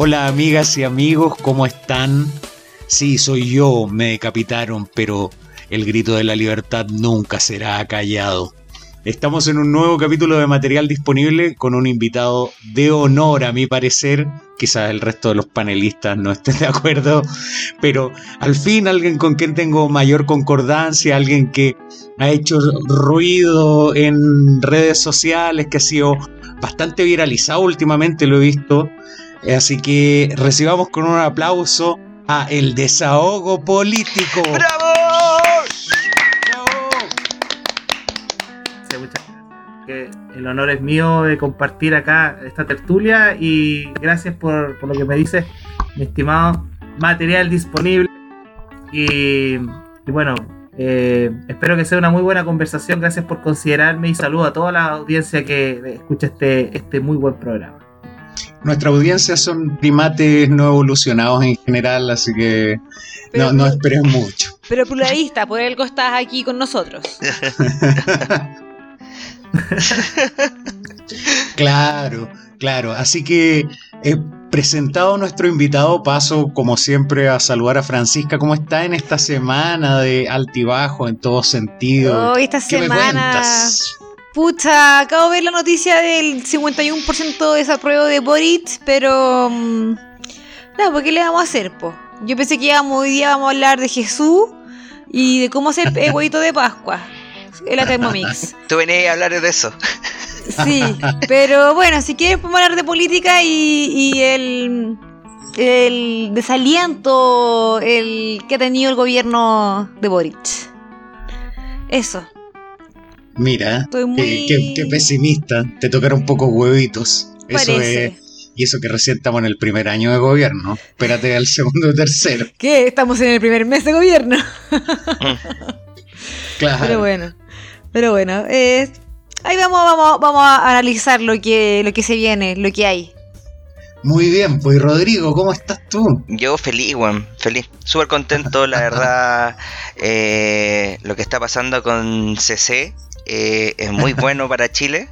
Hola amigas y amigos, ¿cómo están? Sí, soy yo, me decapitaron, pero el grito de la libertad nunca será callado. Estamos en un nuevo capítulo de material disponible con un invitado de honor, a mi parecer. Quizás el resto de los panelistas no estén de acuerdo, pero al fin alguien con quien tengo mayor concordancia, alguien que ha hecho ruido en redes sociales, que ha sido bastante viralizado últimamente, lo he visto, Así que recibamos con un aplauso a El Desahogo Político. ¡Bravo! el honor es mío de compartir acá esta tertulia y gracias por, lo que me dices, mi estimado material disponible. Y, bueno, eh, espero que sea una muy buena conversación. Gracias por considerarme y saludo a toda la audiencia que escucha este, este muy buen programa nuestra audiencia son primates no evolucionados en general, así que no, no esperes mucho. Pero pluralista, por algo estás aquí con nosotros. claro, claro. Así que presentado a nuestro invitado, paso como siempre a saludar a Francisca. ¿Cómo está en esta semana de altibajo en todo sentido? Oh, esta semana. Pucha, acabo de ver la noticia del 51% de desapruebo de Boric, pero. Mm, nada, ¿por qué le vamos a hacer, po? Yo pensé que íbamos, hoy día vamos a hablar de Jesús y de cómo hacer el huevito de Pascua. El Thermomix. Tú venías a hablar de eso. Sí, pero bueno, si quieres podemos hablar de política y, y el, el desaliento el que ha tenido el gobierno de Boric. Eso. Mira, qué, pesimista. Te tocaron pocos huevitos. Eso es. Y eso que recién estamos en el primer año de gobierno. Espérate al segundo o tercero. ¿Qué? Estamos en el primer mes de gobierno. claro. Pero bueno. Pero bueno. Eh, ahí vamos, vamos, vamos a analizar lo que, lo que se viene, lo que hay. Muy bien, pues Rodrigo, ¿cómo estás tú? Yo feliz, Juan, feliz. Súper contento, la verdad, eh, lo que está pasando con CC, eh, es muy bueno para Chile.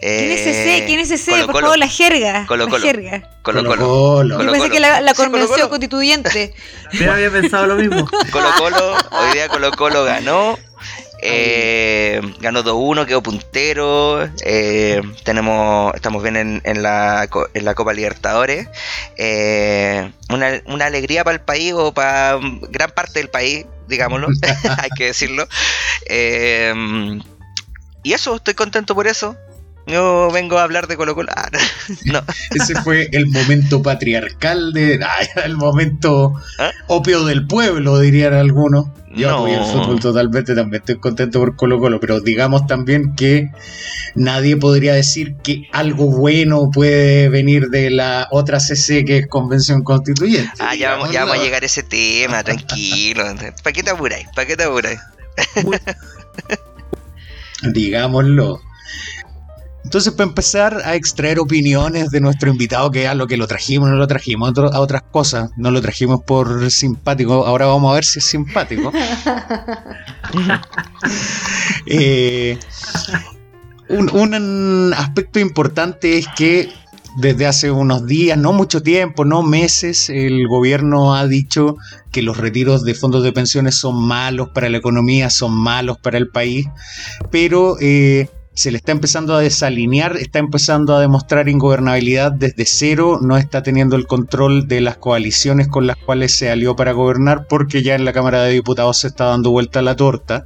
¿Quién es ese? ¿Quién es ese? Por favor, la jerga. Colo La jerga. Colo Colo. Yo pensé que la, la convención constituyente. Yo había pensado lo mismo. Colo Colo, hoy día Colo Colo ganó. Eh, ganó 2-1, quedó puntero. Eh, tenemos, estamos bien en, en, la, en la Copa Libertadores. Eh, una, una alegría para el país o para gran parte del país, digámoslo, hay que decirlo. Y eso, estoy contento por eso. Yo vengo a hablar de Colo Colo. Ah, no. Ese fue el momento patriarcal de. el momento ¿Ah? opio del pueblo, dirían algunos. Yo no. el fútbol totalmente, también estoy contento por Colo Colo, pero digamos también que nadie podría decir que algo bueno puede venir de la otra CC que es Convención Constituyente. Ah, ya vamos, ya vamos a llegar a ese tema, tranquilo. ¿Para qué te apuráis? ¿Para qué te apuráis? Digámoslo. Entonces, para empezar a extraer opiniones de nuestro invitado, que a lo que lo trajimos, no lo trajimos a otras cosas, no lo trajimos por simpático, ahora vamos a ver si es simpático. Eh, un, aspecto importante es que desde hace unos días, no mucho tiempo, no meses, el gobierno ha dicho que los retiros de fondos de pensiones son malos para la economía, son malos para el país, pero eh, se le está empezando a desalinear, está empezando a demostrar ingobernabilidad desde cero, no está teniendo el control de las coaliciones con las cuales se alió para gobernar, porque ya en la Cámara de Diputados se está dando vuelta la torta.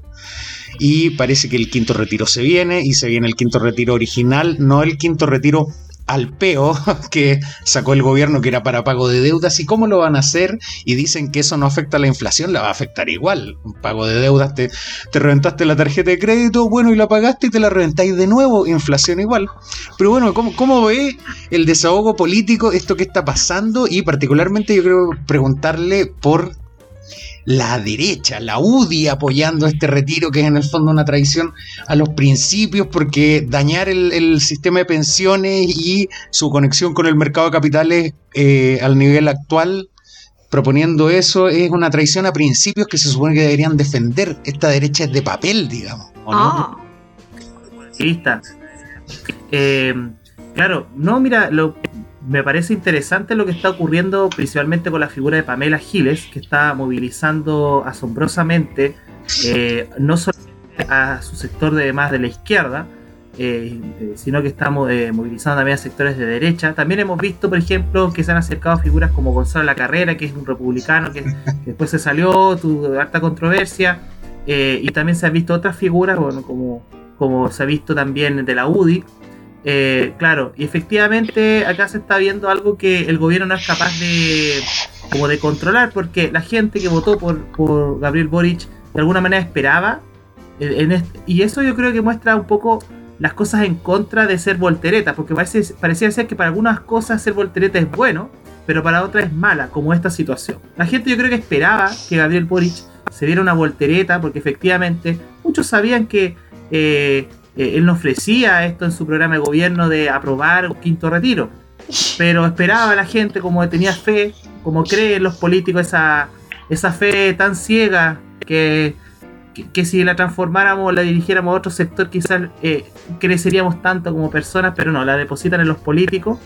Y parece que el quinto retiro se viene, y se viene el quinto retiro original, no el quinto retiro al peo que sacó el gobierno que era para pago de deudas y cómo lo van a hacer y dicen que eso no afecta a la inflación, la va a afectar igual. Un pago de deudas, te, te reventaste la tarjeta de crédito, bueno, y la pagaste y te la reventáis de nuevo, inflación igual. Pero bueno, ¿cómo, cómo ve el desahogo político esto que está pasando? Y particularmente yo creo preguntarle por la derecha, la UDI apoyando este retiro, que es en el fondo una traición a los principios, porque dañar el, sistema de pensiones y su conexión con el mercado de capitales eh, al nivel actual, proponiendo eso, es una traición a principios que se supone que deberían defender. Esta derecha es de papel, digamos. ¿o no? Ah. Sí, está. Eh, claro, no, mira, lo, me parece interesante lo que está ocurriendo principalmente con la figura de Pamela Giles, que está movilizando asombrosamente eh, no solamente a su sector de más de la izquierda, eh, eh, sino que estamos movilizando también a sectores de derecha. También hemos visto, por ejemplo, que se han acercado figuras como Gonzalo La Carrera, que es un republicano que, después se salió, tuvo harta controversia, y también se han visto otras figuras, bueno, como, como se ha visto también de la UDI, eh, claro, y efectivamente acá se está viendo algo que el gobierno no es capaz de como de controlar, porque la gente que votó por, por Gabriel Boric de alguna manera esperaba, en y eso yo creo que muestra un poco las cosas en contra de ser voltereta, porque parece, parecía ser que para algunas cosas ser voltereta es bueno, pero para otras es mala, como esta situación. La gente yo creo que esperaba que Gabriel Boric se diera una voltereta, porque efectivamente muchos sabían que eh, eh, él no ofrecía esto en su programa de gobierno de aprobar un quinto retiro, pero esperaba a la gente como tenía fe, como creen los políticos, esa, esa fe tan ciega que, que, si la transformáramos, la dirigiéramos a otro sector, quizás eh, creceríamos tanto como personas, pero no, la depositan en los políticos,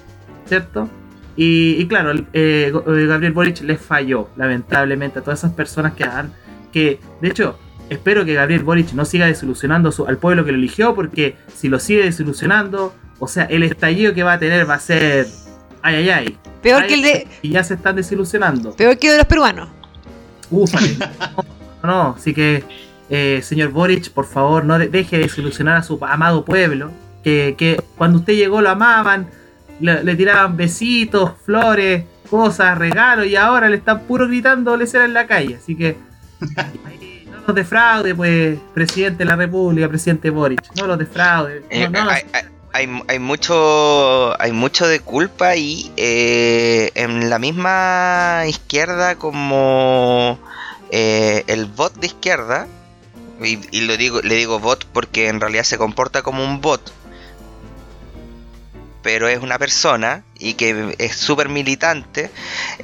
¿cierto? Y, claro, eh, Gabriel Boric les falló, lamentablemente, a todas esas personas que han, que de hecho, espero que Gabriel Boric no siga desilusionando al pueblo que lo eligió, porque si lo sigue desilusionando, o sea, el estallido que va a tener va a ser. Ay, ay, ay. Peor que el de. Y ya se están desilusionando. Peor que de los peruanos. Ufale. no, no, así que, eh, señor Boric, por favor, no deje de desilusionar a su amado pueblo. Que, que cuando usted llegó lo amaban, le, tiraban besitos, flores, cosas, regalos, y ahora le están puro gritando ser en la calle. Así que. los defraude, pues, presidente de la República, presidente Boric. No los defraude. Eh, hay, hay, mucho hay mucho de culpa y eh, en la misma izquierda como eh, el bot de izquierda y, y, lo digo le digo bot porque en realidad se comporta como un bot pero es una persona y que es súper militante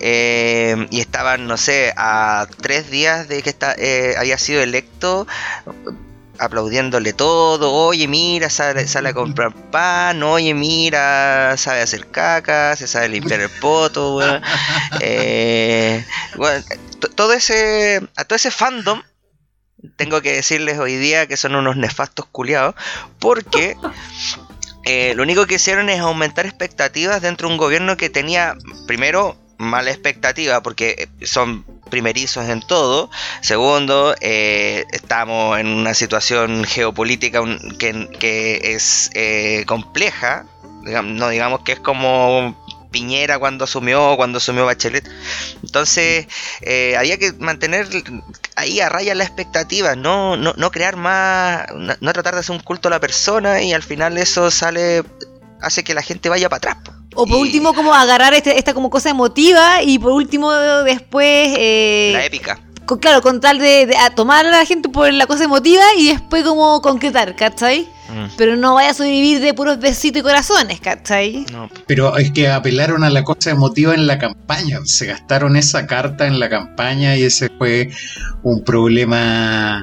eh, y estaban, no sé, a tres días de que está, eh, había sido electo aplaudiéndole todo, oye mira, sale, sale a comprar pan, oye mira, sabe hacer caca, se sabe limpiar el poto, eh, todo ese, a todo ese fandom tengo que decirles hoy día que son unos nefastos culiados porque eh, lo único que hicieron es aumentar expectativas dentro de un gobierno que tenía, primero, mala expectativa porque son primerizos en todo. Segundo, eh, estamos en una situación geopolítica que, es eh, compleja. No digamos que es como Piñera cuando asumió, cuando asumió Bachelet. Entonces, eh, había que mantener ahí a raya la expectativa, no, no, no crear más, no, tratar de hacer un culto a la persona y al final eso sale, hace que la gente vaya para atrás. O por último, como agarrar este, esta como cosa emotiva y por último después... Eh, la épica claro, con tal de, tomar a la gente por la cosa emotiva y después como concretar, ¿cachai? Mm. Pero no vaya a sobrevivir de puros besitos y corazones, ¿cachai? Pero es que apelaron a la cosa emotiva en la campaña, se gastaron esa carta en la campaña y ese fue un problema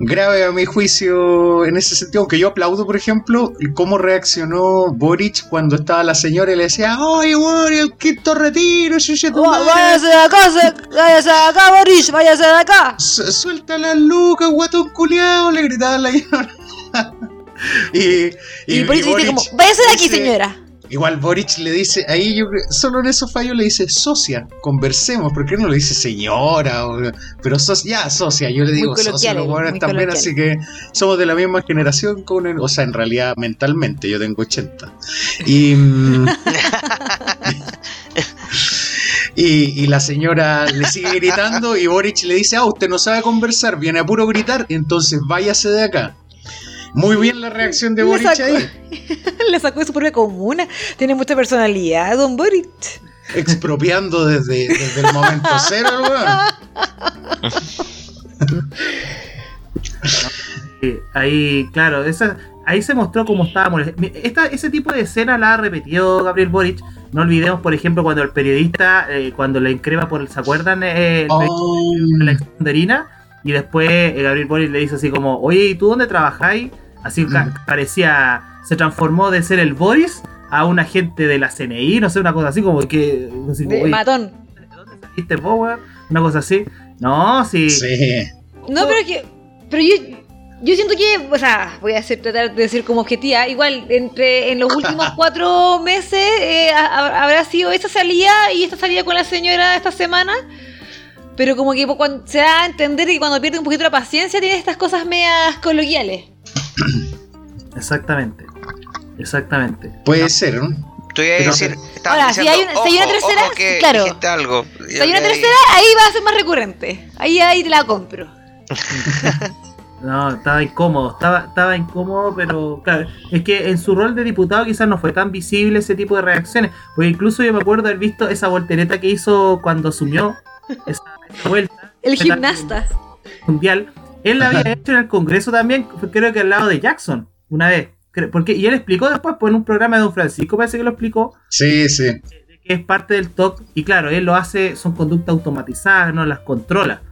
grave a mi juicio en ese sentido, aunque yo aplaudo, por ejemplo, cómo reaccionó Boric cuando estaba la señora y le decía, ¡Oye, Boric, el quinto retiro! Oh, ¡Váyase de acá, váyase de acá, Boric, váyase de acá! ¡Suelta la luca, guatón culiao! Le gritaba la señora. y, y, y, Boric dice como, váyase de aquí, señora. Igual Boric le dice, ahí yo solo en esos fallos le dice socia, conversemos, porque no le dice señora? pero ya, socia, yo le digo socia, los también, así que somos de la misma generación, con o sea, en realidad mentalmente, yo tengo 80. Mm, y, y, la señora le sigue gritando y Boric le dice, ah, usted no sabe conversar, viene a puro gritar, entonces váyase de acá. Muy bien la reacción de Boric ahí. Le sacó de su propia comuna. Tiene mucha personalidad, don Boric. Expropiando desde, el momento cero, Ahí, claro, esa, ahí se mostró cómo estábamos. Esta, ese tipo de escena la ha repetido Gabriel Boric. No olvidemos, por ejemplo, cuando el periodista, eh, cuando le encrema por, ¿se acuerdan? Eh, oh. La extenderina. Y después eh, Gabriel Boric le dice así como, oye, ¿y tú dónde trabajáis? Así parecía, se transformó de ser el Boris a un agente de la CNI, no sé, una cosa así como que... Así, De "Oye, matón. ¿de dónde saliste vos, weón?" Una cosa así. No, sí. Sí. No, pero que. Pero yo. Yo siento que, o sea, voy a hacer, tratar de ser como objetiva. Igual, entre en los últimos cuatro meses eh, ha- ha- habrá sido esta salida y esta salida con la señora esta semana. Pero como que cuando, se da a entender que cuando pierde un poquito la paciencia tiene estas cosas medias coloquiales. Exactamente. Exactamente. Puede ser, ¿no? Estoy a decir, si hay una- si hay una ojo, tercera, ojo que claro. algo. Si hay una tercera, ahí va a ser más recurrente. Ahí, ahí te la compro. No, estaba incómodo, estaba, estaba incómodo, pero claro, es que en su rol de diputado quizás no fue tan visible ese tipo de reacciones, porque incluso yo me acuerdo haber visto esa voltereta que hizo cuando asumió esa, vuelta El gimnasta. mundial. Él la había hecho en el Congreso también, creo que al lado de Jackson, una vez. Porque, y él explicó después, pues en un programa de Don Francisco, parece que lo explicó, Sí, sí. que es parte del TOC, y claro, él lo hace, son conductas automatizadas, no las controla.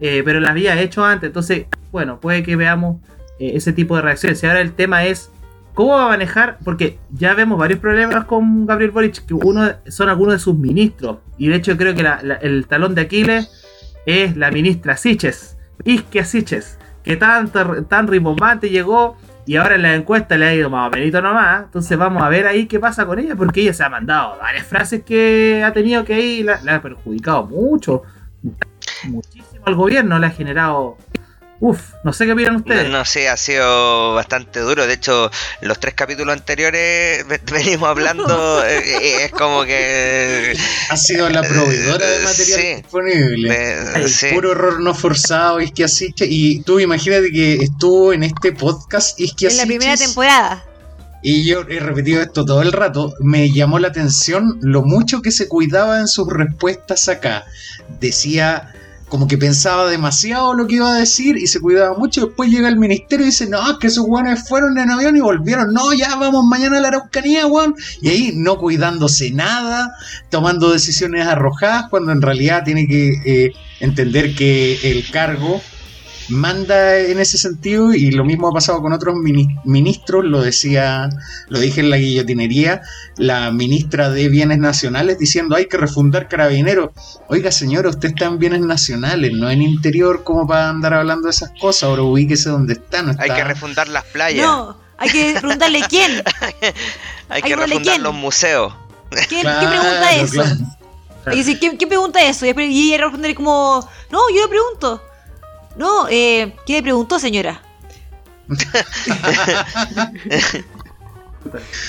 Eh, pero las había hecho antes, entonces, bueno, puede que veamos eh, ese tipo de reacciones. Y ahora el tema es cómo va a manejar, porque ya vemos varios problemas con Gabriel Boric, que uno son algunos de sus ministros, y de hecho creo que la- la- el talón de Aquiles es la ministra Siches, Isquia Siches, que tanto, tan rimbombante llegó y ahora en la encuesta le ha ido más o menos nomás. Entonces vamos a ver ahí qué pasa con ella, porque ella se ha mandado varias frases que ha tenido que ahí la, la ha perjudicado mucho, muchísimo al gobierno, le ha generado. Uf, no sé qué opinan ustedes. no sé, ha sido bastante duro. De hecho, los tres capítulos anteriores ve- venimos hablando. eh, eh, es como que. Ha sido la proveedora de Eh, material sí. disponible. eh, sí. Puro error no forzado, Isquia. Y tú imagínate que estuvo en este podcast Isquia En la primera temporada. Y yo he repetido esto todo el rato. Me llamó la atención lo mucho que se cuidaba en sus respuestas acá. Decía como que pensaba demasiado lo que iba a decir y se cuidaba mucho. Después llega el ministerio y dice, no, es que esos guanes fueron en avión y volvieron. No, ya vamos mañana a la Araucanía, weón. Y ahí no cuidándose nada, tomando decisiones arrojadas, cuando en realidad tiene que eh, entender que el cargo manda en ese sentido y lo mismo ha pasado con otros mini- ministros, lo decía, lo dije en la guillotinería, la ministra de Bienes Nacionales diciendo hay que refundar carabineros. Oiga señora, usted está en bienes nacionales, no en interior como para andar hablando de esas cosas, ahora ubíquese donde está, no está. Hay que refundar las playas. No, hay que preguntarle quién. hay que refundar ¿quién? los museos. ¿Quién, ¿quién Claro, pregunta eso? claro. Hay que decir, ¿quién, quién pregunta eso? Y y ella responder como, no, yo lo pregunto. No, eh, ¿quién le preguntó, señora?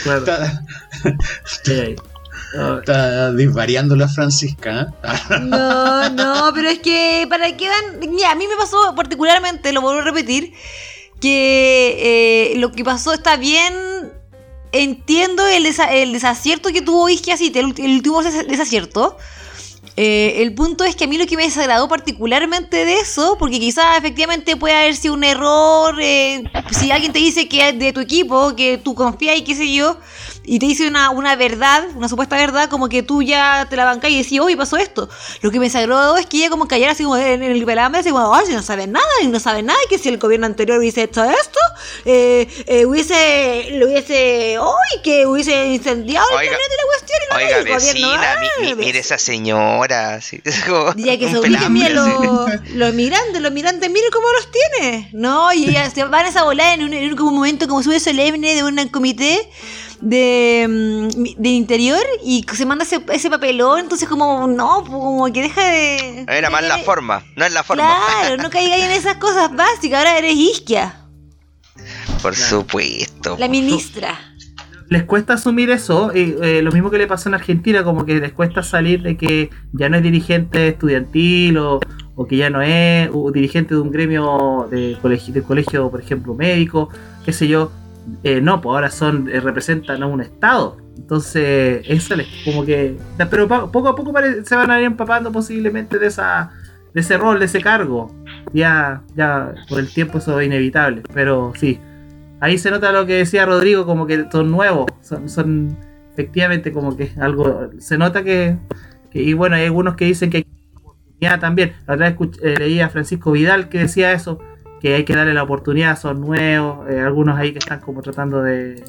Claro, Está, está disvariando la Francisca. ¿eh? No, no, pero es que para qué van. Mira, a mí me pasó particularmente, lo vuelvo a repetir, que eh, lo que pasó está bien. Entiendo el, desa- el desacierto que tuvo Isquia City, el, el último des- desacierto. Eh, el punto es que a mí lo que me desagradó particularmente de eso, porque quizás efectivamente puede haber sido un error, eh, si alguien te dice que es de tu equipo, que tú confías y qué sé yo, y te dice una, una verdad, una supuesta verdad, como que tú ya te la bancas y decís, oye, pasó esto. Lo que me desagradó es que ella como callara así como en, en el pelambre, así como, si no sabe nada, y no sabe nada, y que si el gobierno anterior hubiese hecho esto, eh, eh, hubiese, lo hubiese, hoy que hubiese incendiado el Oiga, planeta y la cuestión, y no, Oiga, el gobierno, vecina, ah, mi- mi- mire esa señora. así, como Diría que se ubiquen, mira, los, los migrantes, los migrantes, miren cómo los tiene. No, y se van a esa volada en un, en un momento como sube solemne de un comité de, mm, de interior y se manda ese, ese papelón, entonces como, no, como que deja de... Era más la de- forma, no es la forma. Claro, no caigáis en esas cosas básicas, ahora eres isquia, Por Claro. supuesto. la ministra. les cuesta asumir eso, y, eh, lo mismo que le pasó en Argentina, como que les cuesta salir de que ya no es dirigente estudiantil o, o que ya no es o dirigente de un gremio de colegio, de colegio, por ejemplo, médico, qué sé yo. Eh, no, pues ahora son eh, representan a un estado. Entonces, eso les como que... Pero poco a poco se van a ir empapando posiblemente de esa de ese rol, de ese cargo. Ya, ya por el tiempo eso es inevitable. Pero sí, ahí se nota lo que decía Rodrigo, como que son nuevos, son, efectivamente como que algo, se nota que, y bueno, hay algunos que dicen que hay oportunidad también, la otra vez escuch- eh, leí a Francisco Vidal que decía eso, que hay que darle la oportunidad, son nuevos, eh, algunos ahí que están como tratando de,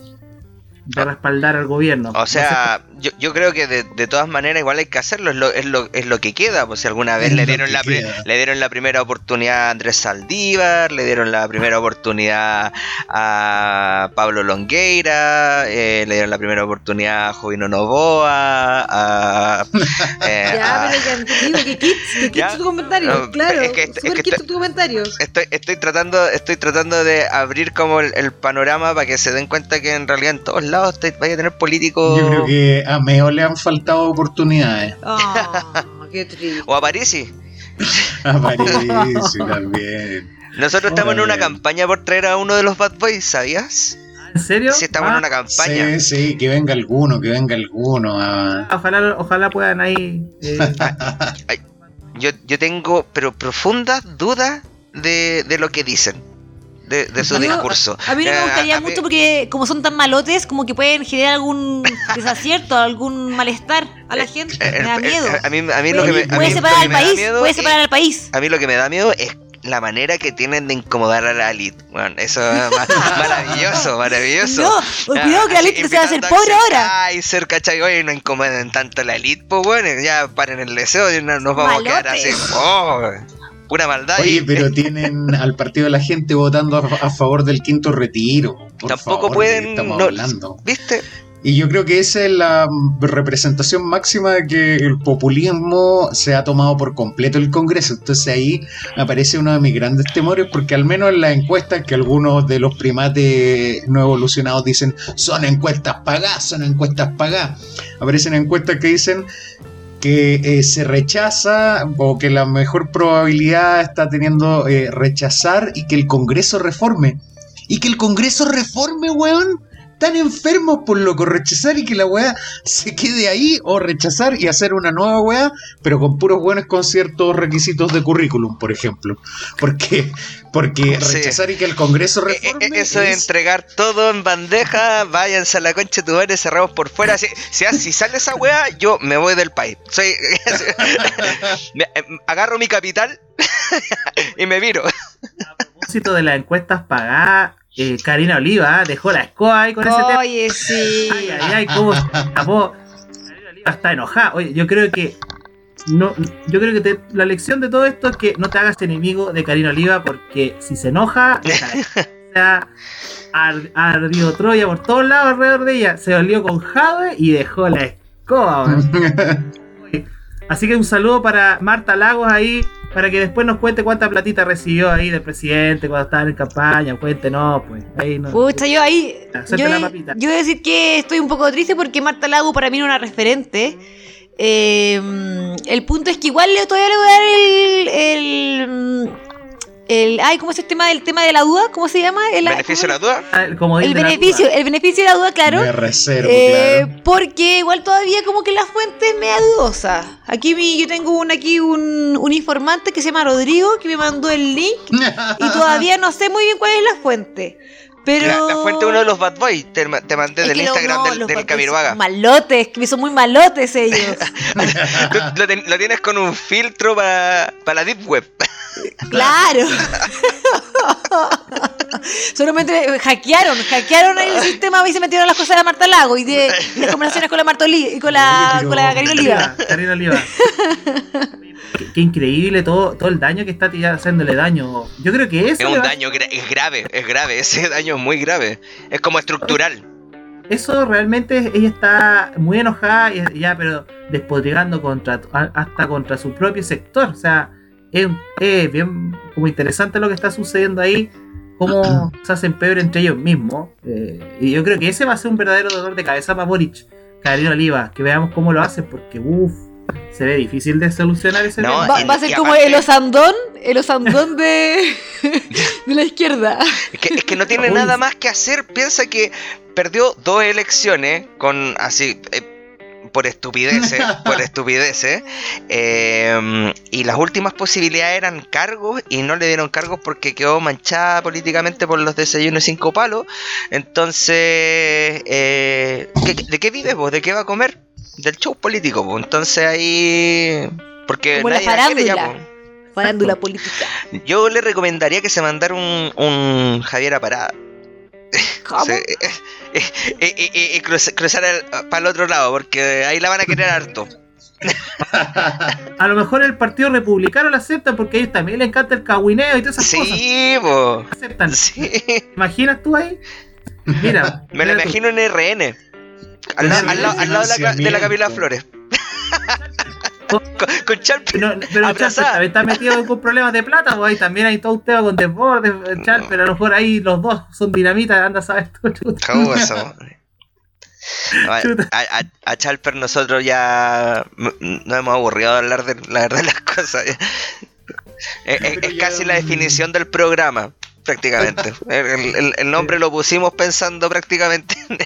de respaldar al gobierno. O sea, yo, yo creo que de, de todas maneras igual hay que hacerlo, es lo, es lo, es lo que queda, pues si alguna vez Es le dieron, la, le dieron la primera oportunidad a Andrés Saldívar, le dieron la primera oportunidad a Pablo Longueira, eh, le dieron la primera oportunidad a Jovino Novoa, a... eh, Ya, a- pero que digo que kits, que Ya. kits tu comentario, No, claro. es que- es Super que kits esto- tu comentario. Estoy, estoy tratando estoy tratando de abrir como el, el panorama para que se den cuenta que en realidad en todos lados te, vaya a tener políticos Yo creo que a Meo le han faltado oportunidades. Oh, qué triste. o a Parisi. A Parisi también. Nosotros estamos en una campaña por traer a uno de los Bad Boys, ¿sabías? ¿En serio? Sí, estamos en Ah, una campaña. Sí, sí, que venga alguno, que venga alguno. ah. Ojalá, ojalá puedan ahí. eh, Yo, yo tengo, pero profundas dudas de, de lo que dicen, de, de su A discurso. A mí no me Eh, gustaría a mí- mucho porque como son tan malotes, como que pueden generar algún desacierto, algún malestar a la gente. eh, Me da eh, miedo. A mí, a mí lo que me, a Puede separar al país, puede es- separar al país. A mí lo que me da miedo es la manera que tienen de incomodar a la elite. Bueno, eso es ma- maravilloso, maravilloso. No, pues cuidado que la elite se va a hacer pobre ahora. Kaiser, ¿cachai? Oye, no incomoden tanto a la elite, pues bueno, ya paren el deseo y no- nos vamos a quedar así. Oh, pura maldad. Oye, y- pero tienen al partido de la gente votando a, favor del quinto retiro. Por Tampoco favor, ¿de qué pueden- Estamos no- hablando. ¿Viste? Y yo creo que esa es la representación máxima de que el populismo se ha tomado por completo el Congreso. Entonces ahí aparece uno de mis grandes temores, porque al menos en las encuestas que algunos de los primates no evolucionados dicen son encuestas pagadas, son encuestas pagadas. Aparecen encuestas que dicen que eh, se rechaza o que la mejor probabilidad está teniendo eh, rechazar y que el Congreso reforme. Y que el Congreso reforme, weón. Están enfermos por loco, rechazar y que la weá se quede ahí o rechazar y hacer una nueva weá, pero con puros buenos con ciertos requisitos de currículum, por ejemplo. Porque, porque Sí. rechazar y que el Congreso Eh, eh, reforme Eso de entregar todo en bandeja, váyanse a la concha de tu madre, cerramos por fuera. Si, si, si sale esa wea, yo me voy del país. Soy, me- eh, agarro mi capital y me viro. Propósito de las encuestas pagadas, eh, Karina Oliva dejó la escoba ahí con ese tema. Oye, sí. Ay, ay, ay, cómo se escapó. Karina Oliva está enojada. Oye, yo creo que. No, yo creo que te- la lección de todo esto es que no te hagas enemigo de Karina Oliva porque si se enoja, se ha ar- ardido Troya por todos lados alrededor de ella. Se olió con Jade y dejó la escoba. Así que un saludo para Marta Lagos ahí, para que después nos cuente cuánta platita recibió ahí del presidente cuando estaban en campaña. Cuéntenos, pues. Ahí no. Pucha, yo ahí. Yo, suelta la papita. yo voy a decir que estoy un poco triste porque Marta Lago para mí era una referente. Eh, el punto es que igual le, todavía le voy a dar el. el, el- ay, ¿cómo es el tema del tema de la duda? ¿Cómo se llama? El, ¿Beneficio de la duda? Ah, el comodín el de la beneficio, duda. el beneficio de la duda, claro. Me reservo, Eh, claro. Porque igual todavía como que la fuente es media dudosa. Aquí mi, yo tengo un, aquí un, un informante que se llama Rodrigo que me mandó el link y todavía no sé muy bien cuál es la fuente. Pero... La, la fuente de uno de los Bad Boys. Te, te mandé Es del Instagram no, del, los del son Malotes, que son muy malotes ellos. Tú lo, ten- lo tienes con un filtro para la Deep Web. claro. Solamente hackearon, hackearon el sistema y se metieron las cosas de Marta Lago y de y las conversaciones con la Marta Oli- y con la, Oye, con la Karina Oliva. Karina Oliva. Qué, increíble todo, todo el daño que está haciéndole daño. Yo creo que eso, Es un va- daño, gra- es grave, es grave. Ese daño es muy grave. Es como estructural. eso realmente ella está muy enojada y ya, pero despotricando contra a- hasta contra su propio sector. O sea, es, es bien como interesante lo que está sucediendo ahí. Cómo se hacen peor entre ellos mismos. Eh, y yo creo que ese va a ser un verdadero dolor de cabeza para Boric. Karina Oliva, que veamos cómo lo hace, porque uff, se ve difícil de solucionar ese No, tema. Va, a ser como aparte- el osandón, el osandón de, de la izquierda. Es que, es que no tiene Uy. nada más que hacer. Piensa que perdió dos elecciones con así. eh, por estupideces, por estupideces. eh, y las últimas posibilidades eran cargos y no le dieron cargos porque quedó manchada políticamente por los desayunos cinco palos. Entonces, eh, ¿qué- ¿de qué vive vos? ¿De qué va a comer? Del show político, po. Entonces ahí... Porque Como la nadie la quiere ya, farándula. po. Farándula política. Yo le recomendaría que se mandara un, un Javier Parada. ¿Cómo? Sí, eh, eh, eh, eh, eh, cruz- cruzar para el otro lado, porque ahí la van a querer harto. A lo mejor el Partido Republicano lo acepta porque a ellos también les encanta el cagüineo y todas esas cosas. Sí, po. Aceptan. Sí. ¿Te imaginas tú ahí? Mira. Me lo tú. imagino en RN. Al, la- al lado- al lado de la, de la Camila. Flores. con, con Charpe. No, pero el Char Abrazada. también está metido con problemas de plata, pues ahí también hay todo un tema con desbordes, el Char, pero a lo mejor ahí los dos son dinamita, anda, sabes tú, chuta. ¿Cómo eso? A, a- a- Chalper nosotros ya nos hemos aburrido de hablar de la verdad de las cosas. Es, casi la definición del programa, prácticamente. El, el- el nombre lo pusimos pensando prácticamente en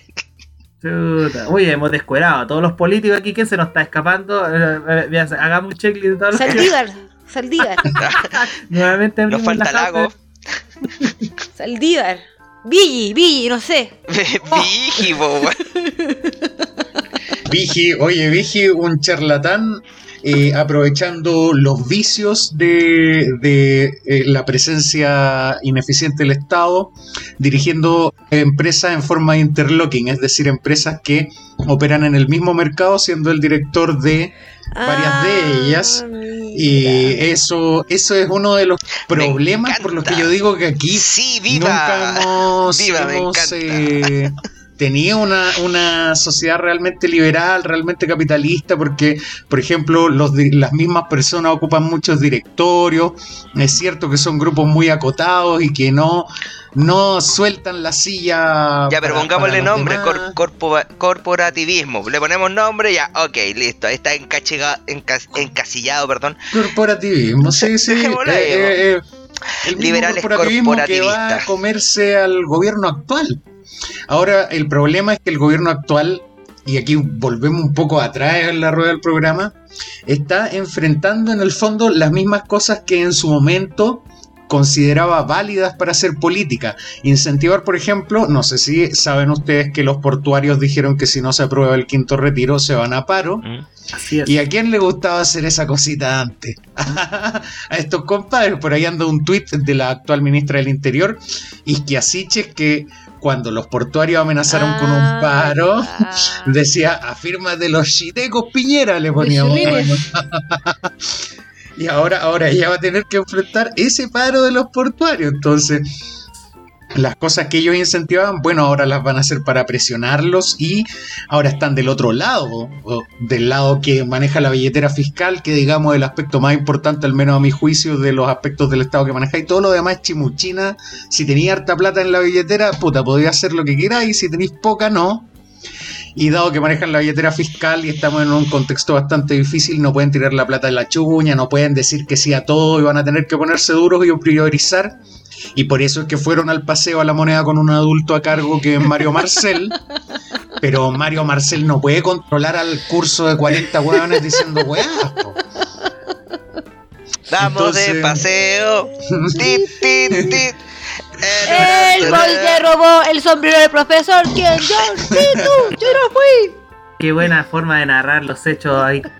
Chuta. Oye, hemos descuerado a todos los políticos aquí, ¿quién se nos está escapando? Eh, eh, hagamos un checklist de todos los Saldívar, Saldívar, Nuevamente Nos falta la Lago. Saldívar. Villi, Villi, no sé. Vigi, weón. Vigi, oye, Vigi, un charlatán eh, aprovechando los vicios de, de, eh, la presencia ineficiente del Estado, dirigiendo empresas en forma de interlocking, es decir, empresas que operan en el mismo mercado, siendo el director de varias de ellas. Y mira. eso, eso es uno de los problemas por los que yo digo que aquí Sí, viva. Nunca hemos, Viva, hemos, eh, tenido una, una sociedad realmente liberal, realmente capitalista, porque, por ejemplo, los, las mismas personas ocupan muchos directorios, es cierto que son grupos muy acotados y que no, no sueltan la silla. Ya, pero para- pongámosle para los nombre, cor- corpora- corporativismo. Le ponemos nombre, ya, ok, listo. Ahí está encachiga- encas- encasillado, perdón. Corporativismo, sí, sí. Eh, eh, eh, el mismo Liberales corporativismo que va a comerse al gobierno actual. Ahora, el problema es que el gobierno actual, y aquí volvemos un poco atrás en la rueda del programa, está enfrentando en el fondo las mismas cosas que en su momento consideraba válidas para hacer política. Incentivar, por ejemplo, no sé si saben ustedes que los portuarios dijeron que si no se aprueba el quinto retiro se van a paro. Así es. ¿Y a quién le gustaba hacer esa cosita antes? a estos compadres. Por ahí anda un tuit de la actual ministra del Interior, Isquiasiches, que cuando los portuarios amenazaron con un Ah, paro, ah. decía, afirma de los chitecos Piñera, le poníamos. chilines. y ahora, ahora ella va a tener que enfrentar ese paro de los portuarios. Entonces, las cosas que ellos incentivaban, bueno, ahora las van a hacer para presionarlos y ahora están del otro lado, del lado que maneja la billetera fiscal, que digamos el aspecto más importante, al menos a mi juicio, de los aspectos del Estado que maneja. Y todo lo demás chimuchina. Si tenía harta plata en la billetera, puta, podía hacer lo que queráis, si tenéis poca, no. Y dado que manejan la billetera fiscal y estamos en un contexto bastante difícil, no pueden tirar la plata en la chuña, no pueden decir que sí a todo y van a tener que ponerse duros y priorizar. Y por eso es que fueron al paseo a la moneda con un adulto a cargo que es Mario Marcel. Pero Mario Marcel no puede controlar al curso de 40 hueones diciendo weá. po. Damos de paseo. Tit, tit, tit. El boy se robó el sombrero del profesor. ¿Quién? Yo, sí, tú, yo no fui. Qué buena forma de narrar los hechos ahí.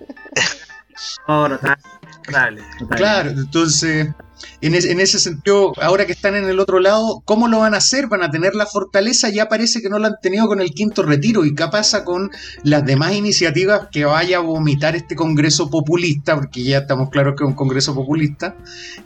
Oh, notable, notable, notable. Claro, entonces, en, es- en ese sentido, ahora que están en el otro lado, ¿cómo lo van a hacer? ¿Van a tener la fortaleza? Ya parece que no lo han tenido con el quinto retiro. ¿Y qué pasa con las demás iniciativas que vaya a vomitar este Congreso populista? Porque ya estamos claros que es un Congreso populista.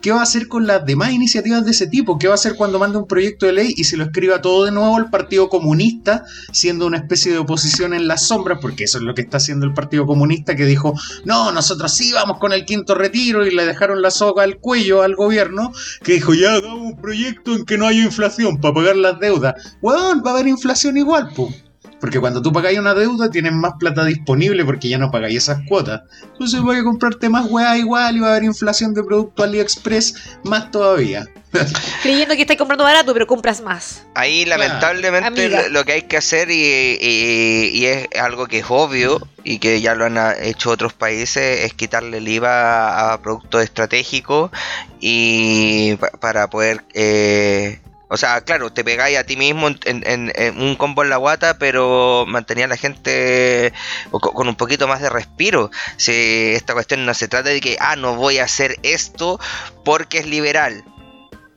¿Qué va a hacer con las demás iniciativas de ese tipo? ¿Qué va a hacer cuando mande un proyecto de ley y se lo escriba todo de nuevo el Partido Comunista, siendo una especie de oposición en las sombras? Porque eso es lo que está haciendo el Partido Comunista, que dijo, no, nosotros sí vamos con el quinto retiro y le dejaron la soga al cuello al gobierno, que dijo, ya hagamos un proyecto en que no haya inflación para pagar las deudas. Weón, va a haber inflación igual, po. Porque cuando tú pagáis una deuda tienes más plata disponible porque ya no pagáis esas cuotas. Entonces voy a comprarte más weá igual y va a haber inflación de producto AliExpress más todavía. Creyendo que estás comprando barato, pero compras más. Ahí lamentablemente lo, que hay que hacer y, y- y es algo que es obvio y que ya lo han hecho otros países es quitarle el IVA a productos estratégicos y pa- para poder eh, o sea claro te pegáis a ti mismo en, un combo en la guata pero mantenía a la gente co- con un poquito más de respiro si esta cuestión no se trata de que ah no voy a hacer esto porque es liberal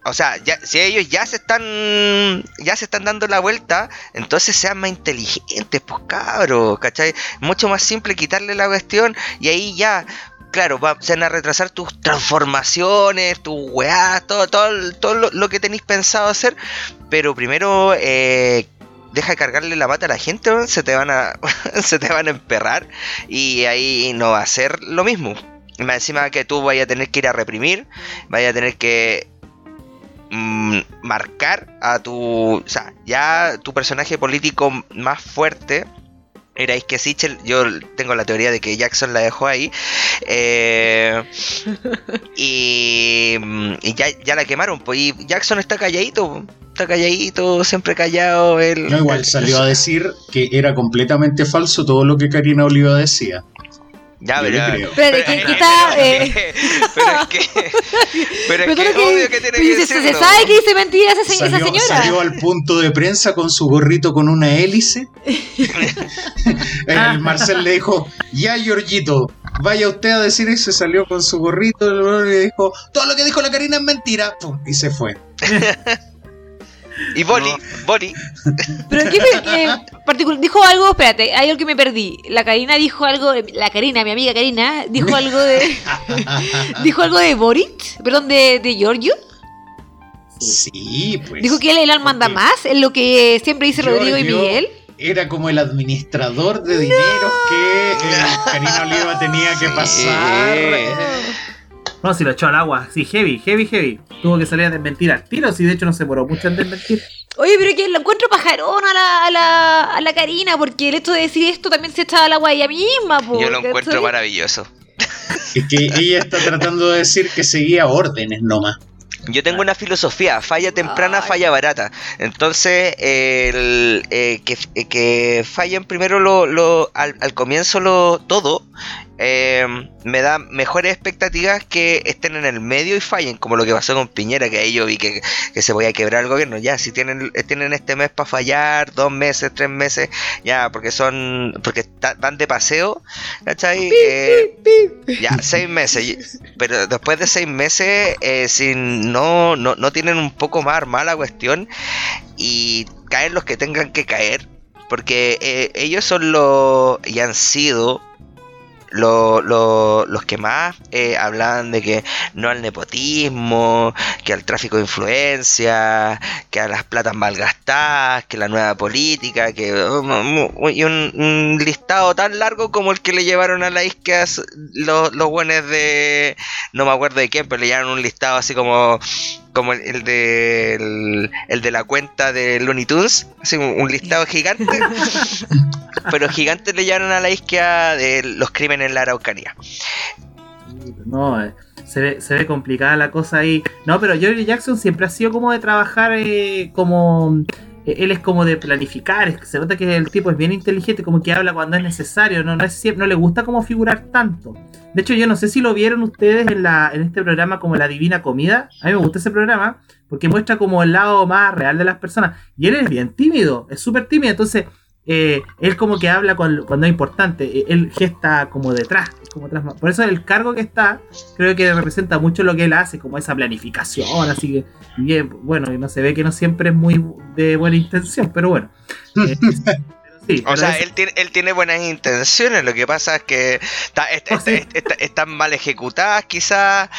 o sea, ya, si ellos ya se están ya se están dando la vuelta, entonces sean más inteligentes, pues cabros, ¿cachai? Mucho más simple quitarle la cuestión y ahí ya, claro, va, se van a retrasar tus transformaciones, tus weá, todo, todo, todo lo, que tenéis pensado hacer, pero primero eh, deja de cargarle la pata a la gente, se te van a se te van a emperrar y ahí no va a ser lo mismo. Más encima que tú vayas a tener que ir a reprimir, vaya a tener que mm, marcar a tu, o sea, ya tu personaje político más fuerte era que Sichel, yo tengo la teoría de que Jackson la dejó ahí. Eh, y, y ya, ya, la quemaron, pues. Y Jackson está calladito, está calladito, siempre callado. Él, no, igual salió a decir que era completamente falso todo lo que Karina Oliva decía. Ya, pero, pero, pero, es que, eh... pero es que, pero es que, obvio que tiene que decirlo. Se sabe que dice mentiras esa, salió, esa señora. Salió al punto de prensa con su gorrito con una hélice. El Marcel le dijo, ya Giorgito, vaya usted a decir eso. Salió con su gorrito y le dijo, todo lo que dijo la Karina es mentira. Pum, y se fue. Y Boli, Boli. Pero ¿qué particular dijo algo? Espérate, hay algo que me perdí. La Karina dijo algo, la Karina, mi amiga Karina, dijo algo de. dijo algo de Boric, perdón, de, de Giorgio. Sí, pues. Dijo que él, él manda más, en lo que siempre dice Rodrigo y Miguel. Era como el administrador de dinero que eh, Karina Oliva tenía que pasar. No, si lo echó al agua. Sí, heavy, heavy, heavy. Tuvo que salir a desmentir al tiro, si de hecho no se moró mucho en desmentir. Oye, pero que lo encuentro pajarón a la, a la, a la Karina, porque el hecho de decir esto también se echa al agua ella misma. Yo lo encuentro maravilloso. Es que ella está tratando de decir que seguía órdenes nomás. Yo tengo una filosofía, falla temprana, falla barata. Entonces, el, eh, que, eh, que fallen primero lo, lo, al, al comienzo lo, todo eh, me da mejores expectativas que estén en el medio y fallen, como lo que pasó con Piñera, que ahí yo vi que, se podía quebrar el gobierno. Ya, si tienen, tienen este mes para fallar, dos meses, tres meses, ya, porque son, porque van de paseo, ¿cachai? Eh, ya, seis meses. Pero después de seis meses, eh, si no, no, no tienen un poco más armada la cuestión y caen los que tengan que caer, porque eh, ellos son los, y han sido los que más eh, hablaban de que no al nepotismo, que al tráfico de influencia, que a las platas malgastadas, que la nueva política, que um, y un, listado tan largo como el que le llevaron a la isquia los, los buenos de no me acuerdo de quién, pero le llevaron un listado así como como el, de el, de la cuenta de Looney Tunes, así un, listado gigante, pero gigantes le llevaron a la isquia de los crímenes en la Araucanía. No, eh, se ve, se ve complicada la cosa ahí. No, pero Jerry Jackson siempre ha sido como de trabajar eh, como él es como de planificar, se nota que el tipo es bien inteligente, como que habla cuando es necesario, no, no, es, no le gusta como figurar tanto. De hecho, yo no sé si lo vieron ustedes en, la, en este programa como La Divina Comida. A mí me gusta ese programa porque muestra como el lado más real de las personas. Y él es bien tímido, es súper tímido, entonces eh, él como que habla cuando, cuando, es importante, eh, él gesta como detrás, como Por eso el cargo que está, creo que representa mucho lo que él hace, como esa planificación, así que bien, bueno, y no se ve que no siempre es muy de buena intención, pero bueno. Eh, o sea, él, tiene, él tiene buenas intenciones, lo que pasa es que están mal ejecutadas quizás.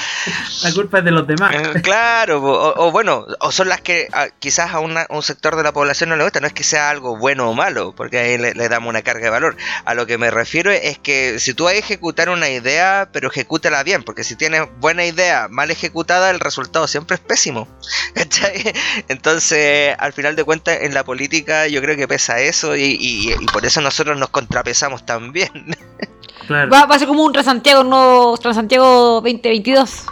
La culpa es de los demás. Eh, claro, o, bueno, o son las que quizás a, un sector de la población no le gusta, no es que sea algo bueno o malo, porque ahí le, damos una carga de valor. A lo que me refiero es que si tú vas a ejecutar una idea, pero ejecútala bien, porque si tienes buena idea mal ejecutada, el resultado siempre es pésimo. Entonces, al final de cuentas, en la política yo creo que pesa eso y y, por eso nosotros nos contrapesamos también. Va, a ser como un Transantiago, no Transantiago 2022.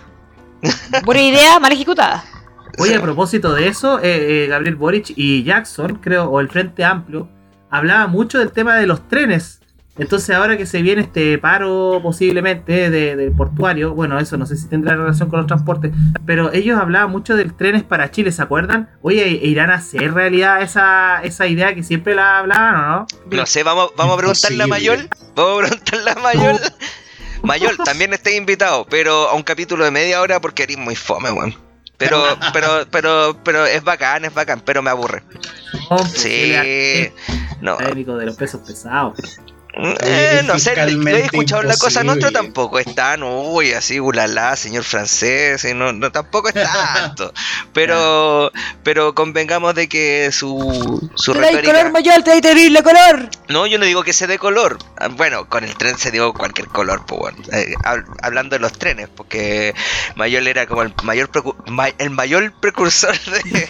Buena idea, mal ejecutada. Oye, a propósito de eso, eh, eh, Gabriel Boric y Jackson, creo, o el Frente Amplio, hablaba mucho del tema de los trenes entonces ahora que se viene este paro posiblemente del portuario, bueno, eso no sé si tendrá relación con los transportes, pero ellos hablaban mucho del trenes para Chile, ¿se acuerdan? Oye, ¿irán a hacer realidad esa, esa idea que siempre la hablaban o no? No sé, vamos, vamos a preguntarle a Mayol, vamos a preguntarle a Mayol. Mayol, también está invitado, pero a un capítulo de media hora porque eres muy fome, weón. Pero, pero, pero, pero es bacán, es bacán, pero me aburre. No, pues, Sí, el no. de los pesos pesados. Eh, no sé, lo he escuchado en la cosa nuestra tampoco es tan, uy, así, ulala, señor francés, y no, no, tampoco es tanto. Pero, pero convengamos de que su, su retórica... color mayor, te terrible color. No, yo no digo que sea de color. Ah, Bueno, con el tren se dio cualquier color, pues bueno. Eh, hab- hablando de los trenes, porque Mayol era como el mayor precu- ma- el mayor precursor de,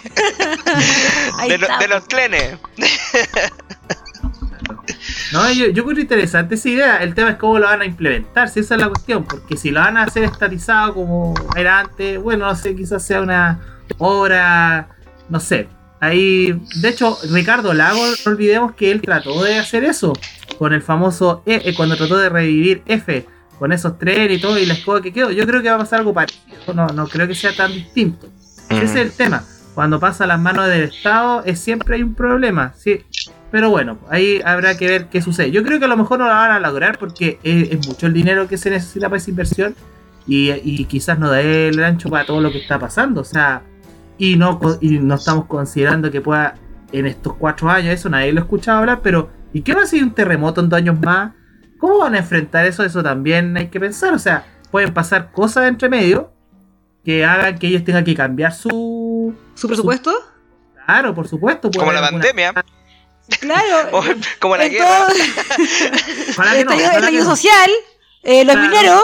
Ahí de, lo- está. de los trenes. No, yo, yo encuentro interesante esa idea. El tema es cómo lo van a implementar, si esa es la cuestión. Porque si lo van a hacer estatizado como era antes, bueno, no sé, quizás sea una obra, no sé. Ahí, de hecho, Ricardo Lago, no olvidemos que él trató de hacer eso con el famoso E, eh, cuando trató de revivir F, con esos trenes y todo, y la escoba que quedó. Yo creo que va a pasar algo parecido, no, no creo que sea tan distinto. Ese es el tema. Cuando pasa a las manos del Estado, es siempre hay un problema, sí. Pero bueno, ahí habrá que ver qué sucede. Yo creo que a lo mejor no la van a lograr porque es, es mucho el dinero que se necesita para esa inversión y, y quizás no da el ancho para todo lo que está pasando. O sea, y no, co- y no estamos considerando que pueda en estos cuatro años, eso nadie lo ha escuchado hablar, pero ¿y qué va a ser un terremoto en dos años más? ¿Cómo van a enfrentar eso? Eso también hay que pensar. O sea, pueden pasar cosas entre medio que hagan que ellos tengan que cambiar su... ¿Su presupuesto? Claro, por supuesto. Como la pandemia, Claro. o como la en guerra. todo Ojalá el que no, estallido, ojalá el que estallido no. social, eh, los Claro. mineros.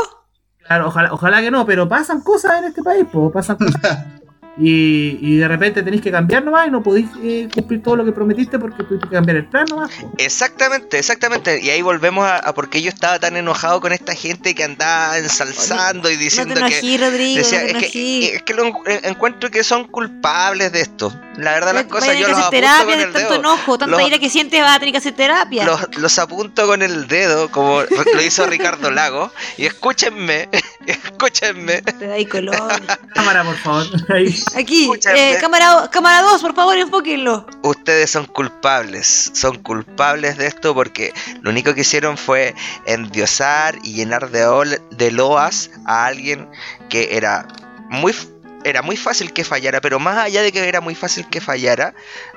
Claro, ojalá, ojalá que no, pero pasan cosas en este país, pues, pasan cosas. Y, y de repente tenéis que cambiar nomás y no podéis eh, cumplir todo lo que prometiste porque tuviste que cambiar el plan nomás. po. Exactamente, exactamente. Y ahí volvemos a, a por qué yo estaba tan enojado con esta gente que andaba ensalzando y No te diciendo que. Rodrigo, Decía, no te es, que, es que lo en- encuentro que son culpables de esto. La verdad, las cosas yo los que hacer apunto terapia con de el tanto dedo. enojo, tanta Los- ira que sientes, vas a tener que hacer terapia. Los, los apunto con el dedo, como lo hizo Ricardo Lago. Y escúchenme, escúchenme. Te da ahí color. Cámara, por favor. Ahí. Aquí, eh, cámara, cámara 2, por favor, enfóquenlo. Ustedes son culpables, son culpables de esto porque lo único que hicieron fue endiosar y llenar de, ol- de loas a alguien que era muy, era muy fácil que fallara, pero más allá de que era muy fácil que fallara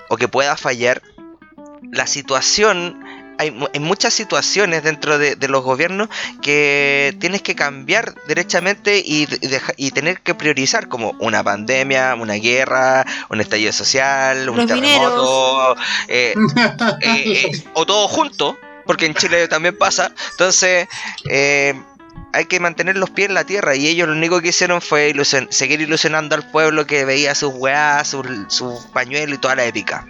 o que pueda fallar, la situación, hay, hay muchas situaciones dentro de, de los gobiernos que tienes que cambiar derechamente y, de- y deja- y tener que priorizar, como una pandemia, una guerra, un estallido social, un Los terremoto, eh, eh, eh, o todo junto, porque en Chile también pasa. Entonces, eh, hay que mantener los pies en la tierra y ellos lo único que hicieron fue seguir ilusionando al pueblo que veía sus weás, sus sus pañuelos y toda la épica.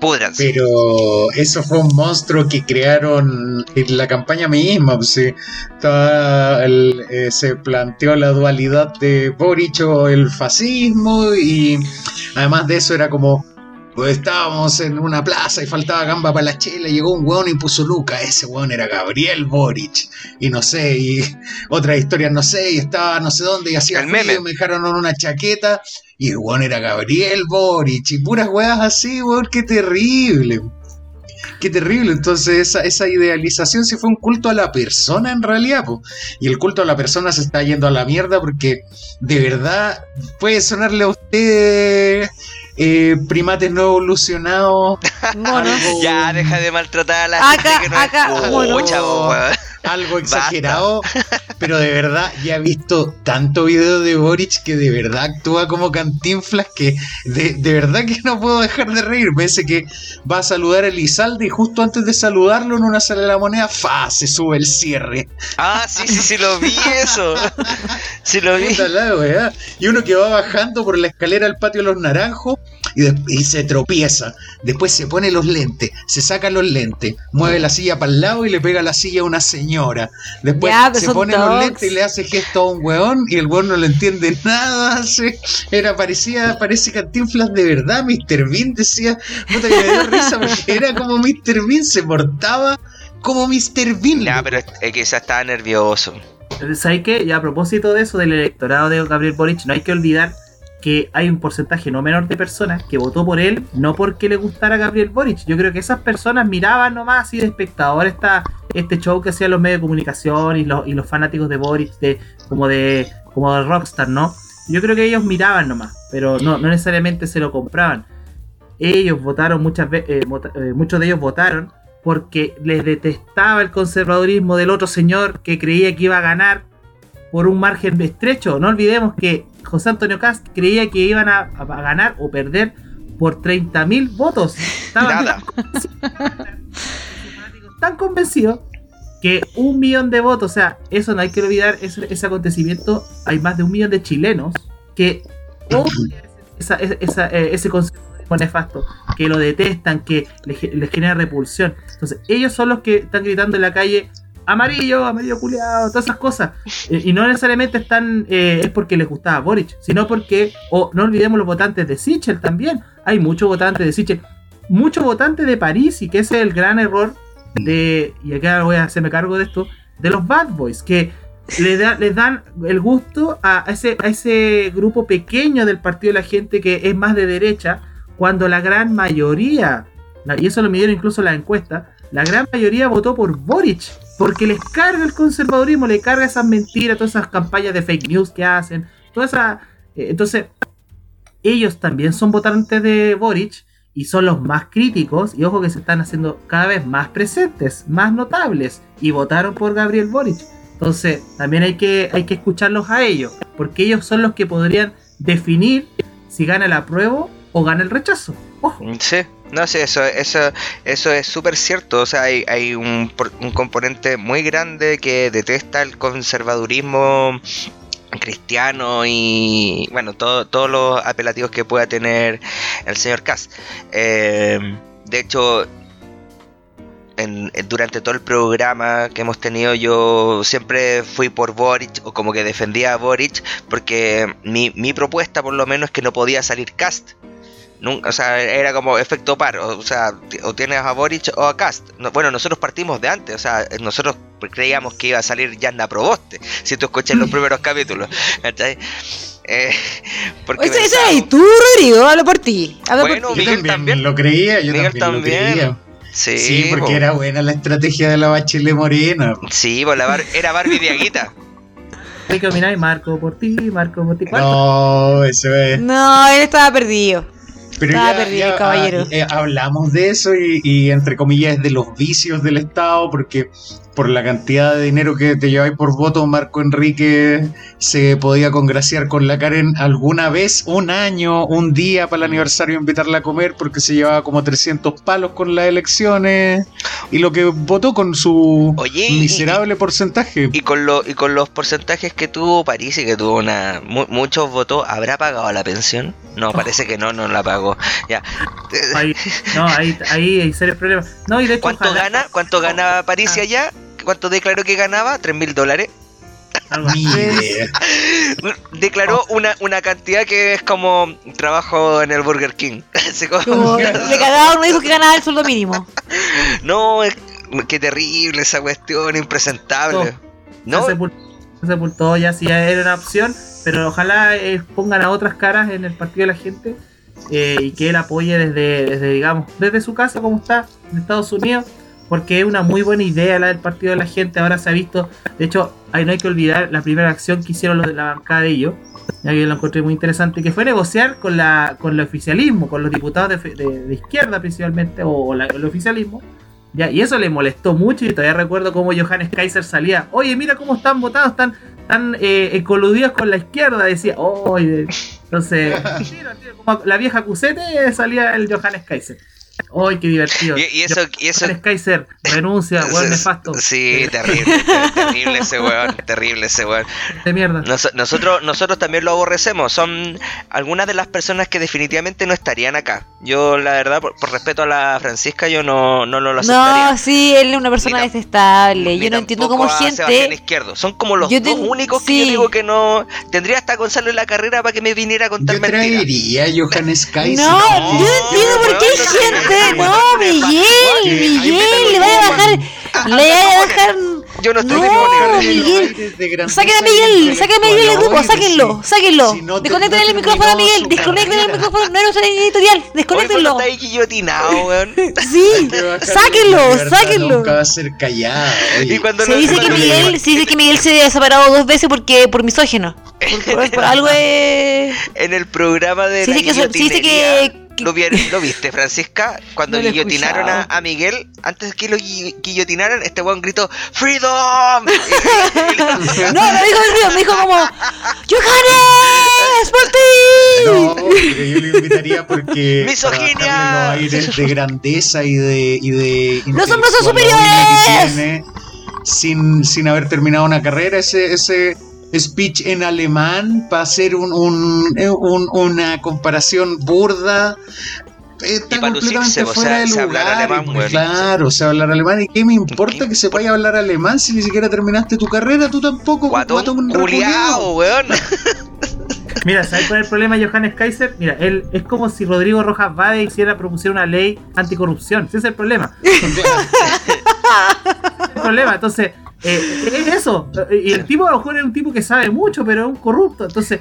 Púdranse. Pero eso fue un monstruo que crearon en la campaña misma. pues, sí. Toda eh, se planteó la dualidad de Boric o el fascismo y además de eso era como pues, estábamos en una plaza y faltaba gamba para la chela, llegó un weón y puso Luca, ese weón era Gabriel Boric y no sé, y otras historias no sé, y estaba no sé dónde y hacía El frío, meme. y me dejaron en una chaqueta y el weón era Gabriel Boric y puras weas así, weón, qué terrible. Qué terrible, entonces esa, esa idealización sí fue un culto a la persona en realidad, po. y el culto a la persona se está yendo a la mierda porque de verdad puede sonarle a usted eh, primates no evolucionados, Monos. algo- Ya, deja de maltratar a la Acá- gente que no acá, escucha, bueno. po, weón. Algo exagerado, pero de verdad ya he visto tanto video de Boric que de verdad actúa como cantinflas que de, de verdad que no puedo dejar de reírme. Ese que va a saludar a Elizalde y justo antes de saludarlo en una sala de la moneda, ¡fa! se sube el cierre. Ah, sí, sí, sí, lo vi eso. Sí, lo vi. Puta la weá. Y uno que va bajando por la escalera al patio de los naranjos y, y se tropieza. Después se pone los lentes, se saca los lentes, mueve la silla para el lado y le pega la silla a una señora. Después se pone los lentes y le hace gesto a un weón y el weón no le entiende nada. hace- Era parecía, parece cantinflas de verdad. Mr. Bean decía, puta que me dio risa porque era como Mr. Bean, se portaba como Mr. Bean. Ya, pero es es que ya estaba nervioso. ¿Sabes qué? Y a propósito de eso, del electorado de Gabriel Boric, no hay que olvidar que hay un porcentaje no menor de personas que votó por él no porque le gustara Gabriel Boric. Yo creo que esas personas miraban nomás así de espectador esta, este show que hacían los medios de comunicación y los, y los fanáticos de Boric, de, como de como de Rockstar, ¿no? Yo creo que ellos miraban nomás, pero no, no necesariamente se lo compraban. Ellos votaron muchas veces, muchos de ellos votaron porque les detestaba el conservadurismo del otro señor que creía que iba a ganar por un margen estrecho. No olvidemos que José Antonio Cast creía que iban a, ganar o perder por 30.000 votos. Estaban Nada. tan convencidos que un millón de votos, o sea, eso no hay que olvidar, ese, ese acontecimiento, hay más de un millón de chilenos que odian esa, esa, eh, ese conservadurismo nefasto, que lo detestan, que les, les, genera repulsión. Entonces, ellos son los que están gritando en la calle, amarillo, amarillo culiado, todas esas cosas. Y no necesariamente están, eh, es porque les gustaba Boric, sino porque, o no olvidemos los votantes de Sichel también, hay muchos votantes de Sichel, muchos votantes de París, y que ese es el gran error de, y acá voy a hacerme cargo de esto, de los Bad Boys, que les dan el gusto a ese, a ese grupo pequeño del partido de la gente que es más de derecha, cuando la gran mayoría, y eso lo midieron incluso la encuesta, la gran mayoría votó por Boric, porque les carga el conservadurismo, le carga esas mentiras, todas esas campañas de fake news que hacen, toda esa... Eh, entonces, ellos también son votantes de Boric, y son los más críticos y ojo que se están haciendo cada vez más presentes, más notables y votaron por Gabriel Boric. Entonces también hay que, hay que escucharlos a ellos, porque ellos son los que podrían definir si gana el apruebo o gana el rechazo. Ojo. Sí, no sé, eso, eso, eso es súper cierto. O sea, hay, hay un, un componente muy grande que detesta el conservadurismo cristiano y bueno, todo, todos los apelativos que pueda tener el señor Cass. Eh, de hecho, en, durante todo el programa que hemos tenido yo siempre fui por Boric o como que defendía a Boric porque mi, mi propuesta por lo menos es que no podía salir Cast. Nunca, o sea, era como efecto par, o, sea, o tienes a Boric o a Cast. No, bueno, nosotros partimos de antes, o sea, nosotros creíamos que iba a salir Yanna Proboste, si tú escuchas los primeros capítulos. Eh, porque Oye, ese eres tú, Rodrigo, hablo por ti. Hablo bueno, por ti. Miguel también, lo creía, yo Miguel también, también. lo creía. Sí, sí porque po. era buena la estrategia de la Bachelet Morena. Sí, la bar era Barbie Diaguita. Hay que marco por ti, marco por ti. No, eso es. No, él estaba perdido. Pero Estaba ya, perdido, ya, caballero. ah, eh, hablamos de eso y, y, entre comillas de los vicios del Estado, porque por la cantidad de dinero que te lleváis por voto, Marco Enrique se podía congraciar con la Karen alguna vez, un año, un día para el aniversario, invitarla a comer, porque se llevaba como 300 palos con las elecciones y lo que votó con su Oye, miserable y, porcentaje. Y con, lo, y con los porcentajes que tuvo París y que tuvo una mu muchos votos, ¿habrá pagado la pensión? No, parece que no, no la pagó. Ya. Ahí, no, ahí, ahí hay serios problemas. No, y de hecho, ¿Cuánto ojalá- gana? ¿Cuánto ganaba París Ah. allá? ¿Cuánto declaró que ganaba? ¿3 mil dólares? Declaró una, una cantidad que es como trabajo en el Burger King. Así como- Como le cada uno dijo que ganaba el sueldo mínimo. no, es- qué terrible esa cuestión, impresentable. ¿No? Se sepultó, se sepultó ya si ya era una opción, pero ojalá eh, pongan a otras caras en el partido de la gente eh, y que él apoye desde, desde, digamos, desde su casa como está en Estados Unidos, porque es una muy buena idea la del partido de la gente, ahora se ha visto, de hecho, ahí no hay que olvidar la primera acción que hicieron los de la bancada de ellos, ya que lo encontré muy interesante, que fue negociar con la con el oficialismo, con los diputados de, de- de izquierda principalmente, o, o la- el oficialismo, ya, y eso le molestó mucho y todavía recuerdo cómo Johannes Kaiser salía, oye, mira cómo están votados, están, están eh, coludidos con la izquierda, decía, oye, entonces, la vieja Cusete salía el Johannes Kaiser. ¡Ay, qué divertido! Y, y eso, y eso Kaiser renuncia, weón nefasto. Sí, terrible, ter- terrible ese weón, terrible ese weón. De mierda. Nos- nosotros, nosotros también lo aborrecemos. Son algunas de las personas que definitivamente no estarían acá. Yo, la verdad, por, por respeto a la Francisca, yo no, no, lo aceptaría. No, sí, él es una persona detestable. Ni Yo no entiendo cómo gente. Izquierdo. Son como los Yo dos ten- únicos que sí. yo digo que no. Tendría hasta Gonzalo en la carrera para que me viniera a contar Yo mentiras. traería a Johannes Kaiser. No, No, yo no entiendo por qué hay no gente. No, Miguel, Miguel, le vaya a bajar. Le vaya a bajar. Yo no estoy No. Miguel. Saquen a Miguel, saquen a Miguel del grupo, sáquenlo, sáquenlo. Desconecten el micrófono a Miguel, desconecten el micrófono, no era una editorial, desconectenlo. está ahí guillotinado, weón. Sí, sáquenlo, Nunca sáquenlo. va a ser callado. Se dice que Miguel, se dice que Miguel se ha separado dos veces porque por misógino. Por, algo es. en el programa de Se la dice que, ¿Lo, vi- lo viste, Francisca? Cuando No lo guillotinaron a, Miguel, antes que lo gui- guillotinaran, este weón gritó ¡Freedom! No, no dijo el río, me dijo como ¡Johannes! ¡Por ti! No, pero yo le invitaría porque ¡Misoginia! los aires de grandeza y de y de ¡Los hombres son intelectual que superiores! sin, sin haber terminado una carrera ese ese speech en alemán para hacer un, un- eh, un- una comparación burda está Y para lucirse, completamente o fuera sea, de hablar lugar, alemán, claro, se hablar alemán y qué me importa ¿Qué que se vaya a hablar alemán si ni siquiera terminaste tu carrera, tú tampoco, Guatón culiao, weón. Mira, ¿sabes cuál es el problema de Johannes Kaiser? Mira, él es como si Rodrigo Rojas Vade hiciera propusiera una ley anticorrupción. Ese es el problema. Problema. Entonces, eh, es eso. Y el tipo a lo mejor es un tipo que sabe mucho, pero es un corrupto. Entonces.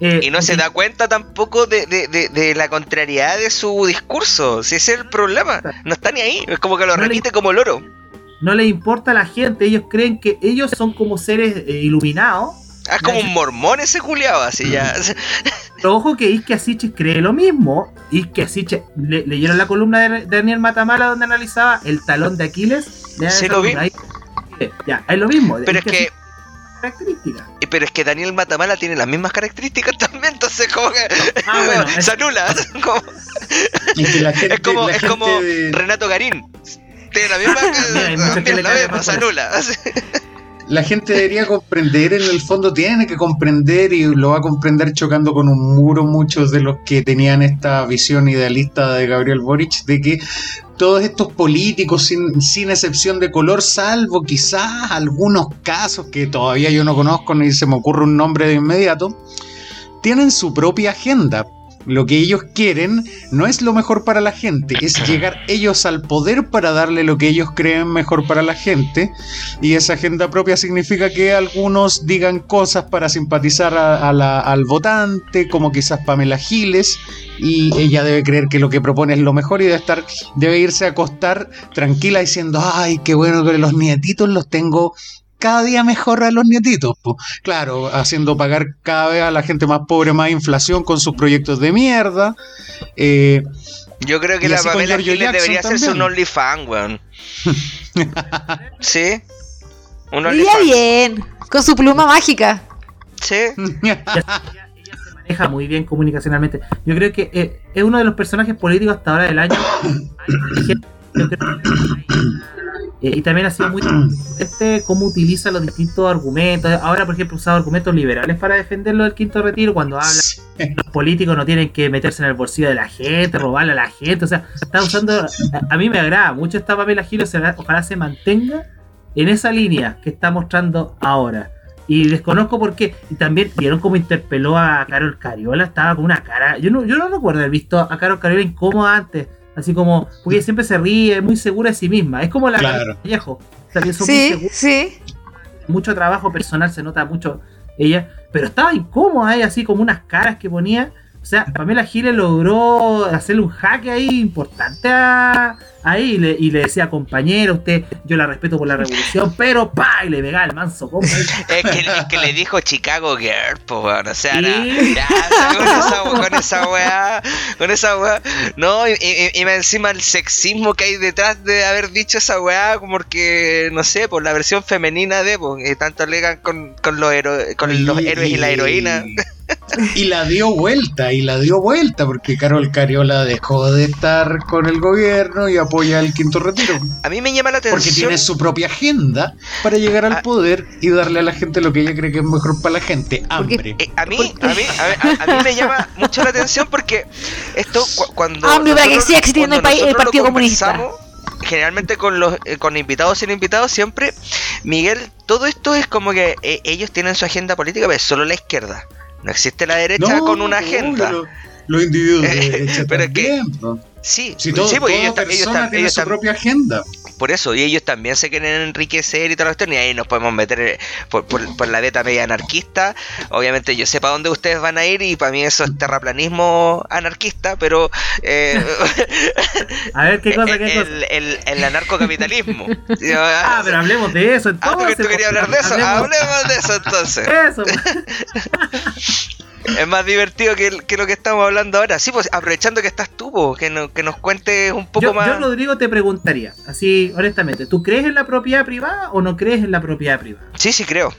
eh, Y no se da cuenta tampoco de, de, de, de la contrariedad de su discurso. Si ese es el problema. No está ni ahí. Es como que lo No le- repite como loro. No les importa a la gente. Ellos creen que ellos son como seres eh, iluminados. Ah, es como un mormón ese culiao, así ya. Pero ojo que Ike Asiches cree lo mismo. Ike Asiches, le- ¿leyeron la columna de Daniel Matamala donde analizaba el talón de Aquiles? Lean Sí, esa lo vi. columna, ahí- Ya, es lo mismo. Pero es que, pero es que Daniel Matamala tiene las mismas características también, entonces como que Ah, bueno, es- se anula. Como- Es que la gente, es como, la es como de- Renato Garín. Tiene la misma Mira, también la se anula. La gente debería comprender, en el fondo tiene que comprender y lo va a comprender chocando con un muro muchos de los que tenían esta visión idealista de Gabriel Boric de que todos estos políticos sin, sin excepción de color, salvo quizás algunos casos que todavía yo no conozco ni se me ocurre un nombre de inmediato, tienen su propia agenda. Lo que ellos quieren no es lo mejor para la gente, es llegar ellos al poder para darle lo que ellos creen mejor para la gente. Y esa agenda propia significa que algunos digan cosas para simpatizar a- a la- al votante, como quizás Pamela Giles, y ella debe creer que lo que propone es lo mejor y debe estar, debe irse a acostar tranquila diciendo, ay, qué bueno que los nietitos los tengo cada día mejor a los nietitos. po". Claro, haciendo pagar cada vez a la gente más pobre más inflación con sus proyectos de mierda. Eh, Yo creo que la Pamela Giles debería hacerse un. OnlyFans, weón. ¿Sí? Un OnlyFans. bien, con su pluma mágica. Sí. ella se maneja muy bien comunicacionalmente. Yo creo que eh, es uno de los personajes políticos hasta ahora del año. Yo creo que- Eh, y también ha sido muy este cómo utiliza los distintos argumentos. Ahora, por ejemplo, ha usado argumentos liberales para defenderlo del quinto retiro cuando habla que los políticos no tienen que meterse en el bolsillo de la gente, robarle a la gente. O sea, está usando. A, a mí me agrada mucho esta papel Gil, ojalá se mantenga en esa línea que está mostrando ahora. Y desconozco por qué. Y también vieron cómo interpeló a Carol Cariola. Estaba con una cara. Yo no, yo no recuerdo haber visto a Carol Cariola incómoda antes. Así como, porque ella siempre se ríe, es muy segura de sí misma. Es como la Claro. Carol Vallejo. O sea, que son muy Sí, sí. mucho trabajo personal, se nota mucho ella. Pero estaba incómoda, ella, así como unas caras que ponía. O sea, Pamela Giles logró hacerle un jaque ahí importante a, ahí y le, y le decía, compañero, usted, yo la respeto por la revolución, pero pa, y le pegaba el manso compa. Es que, es que le dijo Chicago Girl, pues, weón. O sea, Sí. na- ya, o sea, con, esa, con esa weá, con esa weá. No, y, y- y más encima el sexismo que hay detrás de haber dicho esa weá, como que, no sé, por la versión femenina de, pues, que tanto alegan con, con, los, hero- con los héroes y la heroína. Y la dio vuelta, y la dio vuelta, porque Carol Cariola dejó de estar con el gobierno y apoya el quinto retiro. A mí me llama la atención. Porque tiene su propia agenda para llegar al Ah. poder y darle a la gente lo que ella cree que es mejor para la gente, hambre. Eh, a mí, a mí, a, a- a mí me llama mucho la atención porque esto cu- cuando Hambre para que siga existiendo el país- el Partido Comunista. Generalmente con los eh, con invitados sin invitados siempre Miguel todo esto es como que eh, ellos tienen su agenda política pero es solo la izquierda no existe la derecha con una agenda Los, los individuos de derecha Pero que- también, po. sí Si todo, sí, pues toda ellos, persona tam- tiene ellos su propia agenda. Por eso, y ellos también se quieren enriquecer y toda la cuestión, y ahí nos podemos meter eh, por, por, por la beta media anarquista. Obviamente yo sé para dónde ustedes van a ir y para mí eso es terraplanismo anarquista, pero... Eh, a ver, ¿qué cosa? Qué el, cosa? el, el anarcocapitalismo. ah, pero hablemos de eso Ah, entonces. porque tú querías hablar de eso. Hablemos- Hablemos de eso entonces. Eso. Es más divertido que, que lo que estamos hablando ahora. Sí, pues aprovechando que estás tú, po, que, no- que nos cuentes un poco Yo, más. yo, Rodrigo, te preguntaría, así honestamente, ¿tú crees en la propiedad privada o no crees en la propiedad privada? Sí, sí, creo.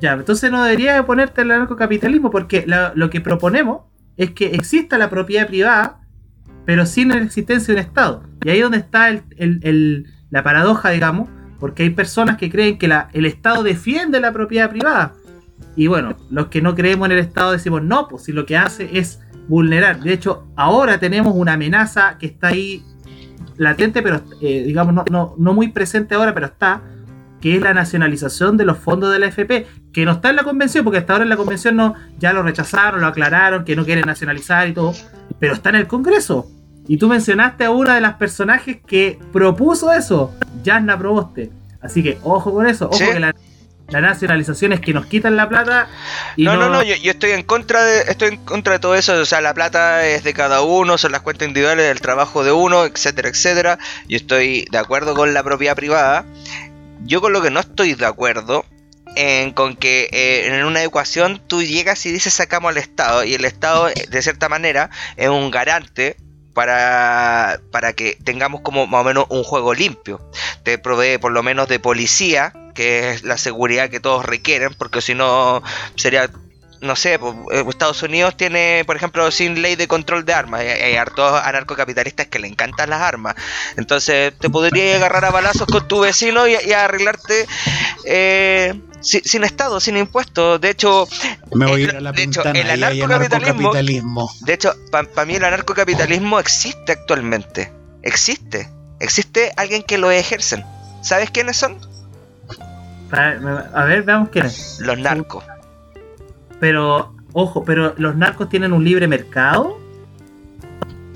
Ya, entonces no deberías ponerte el anarcocapitalismo porque la- lo que proponemos es que exista la propiedad privada, pero sin la existencia de un Estado. Y ahí es donde está el- el- el- la paradoja, digamos, porque hay personas que creen que la- el Estado defiende la propiedad privada. Y bueno, los que no creemos en el Estado decimos no, pues si lo que hace es vulnerar. De hecho, ahora tenemos una amenaza que está ahí latente, pero eh, digamos no, no, no muy presente ahora, pero está, que es la nacionalización de los fondos de la FP, que no está en la convención, porque hasta ahora en la convención no, ya lo rechazaron, lo aclararon, que no quieren nacionalizar y todo, pero está en el Congreso. Y tú mencionaste a una de las personajes que propuso eso, Jasna Proboste. Así que ojo con eso, ojo Sí. que la, la nacionalización es que nos quitan la plata y no, no, no, yo, yo estoy en contra de estoy en contra de todo eso, o sea, la plata es de cada uno, son las cuentas individuales del trabajo de uno, etcétera, etcétera. Yo estoy de acuerdo con la propiedad privada. Yo con lo que no estoy de acuerdo en con que eh, en una ecuación tú llegas y dices sacamos al Estado y el Estado de cierta manera es un garante para, para que tengamos como más o menos un juego limpio. Te provee por lo menos de policía, que es la seguridad que todos requieren, porque si no sería no sé, pues, eh, Estados Unidos tiene, por ejemplo, sin ley de control de armas. Hay, hay hartos anarcocapitalistas que le encantan las armas. Entonces, te podría agarrar a balazos con tu vecino y, y arreglarte eh, si- sin Estado, sin impuestos. De hecho, Me voy a Eh, ir a la de hecho, el anarcocapitalismo- anarcocapitalismo. de hecho, para mí el anarcocapitalismo existe actualmente. Existe. Existe alguien que lo ejercen. ¿Sabes quiénes son? A ver, veamos quién es. Los narcos. Pero, ojo, pero los narcos tienen un libre mercado.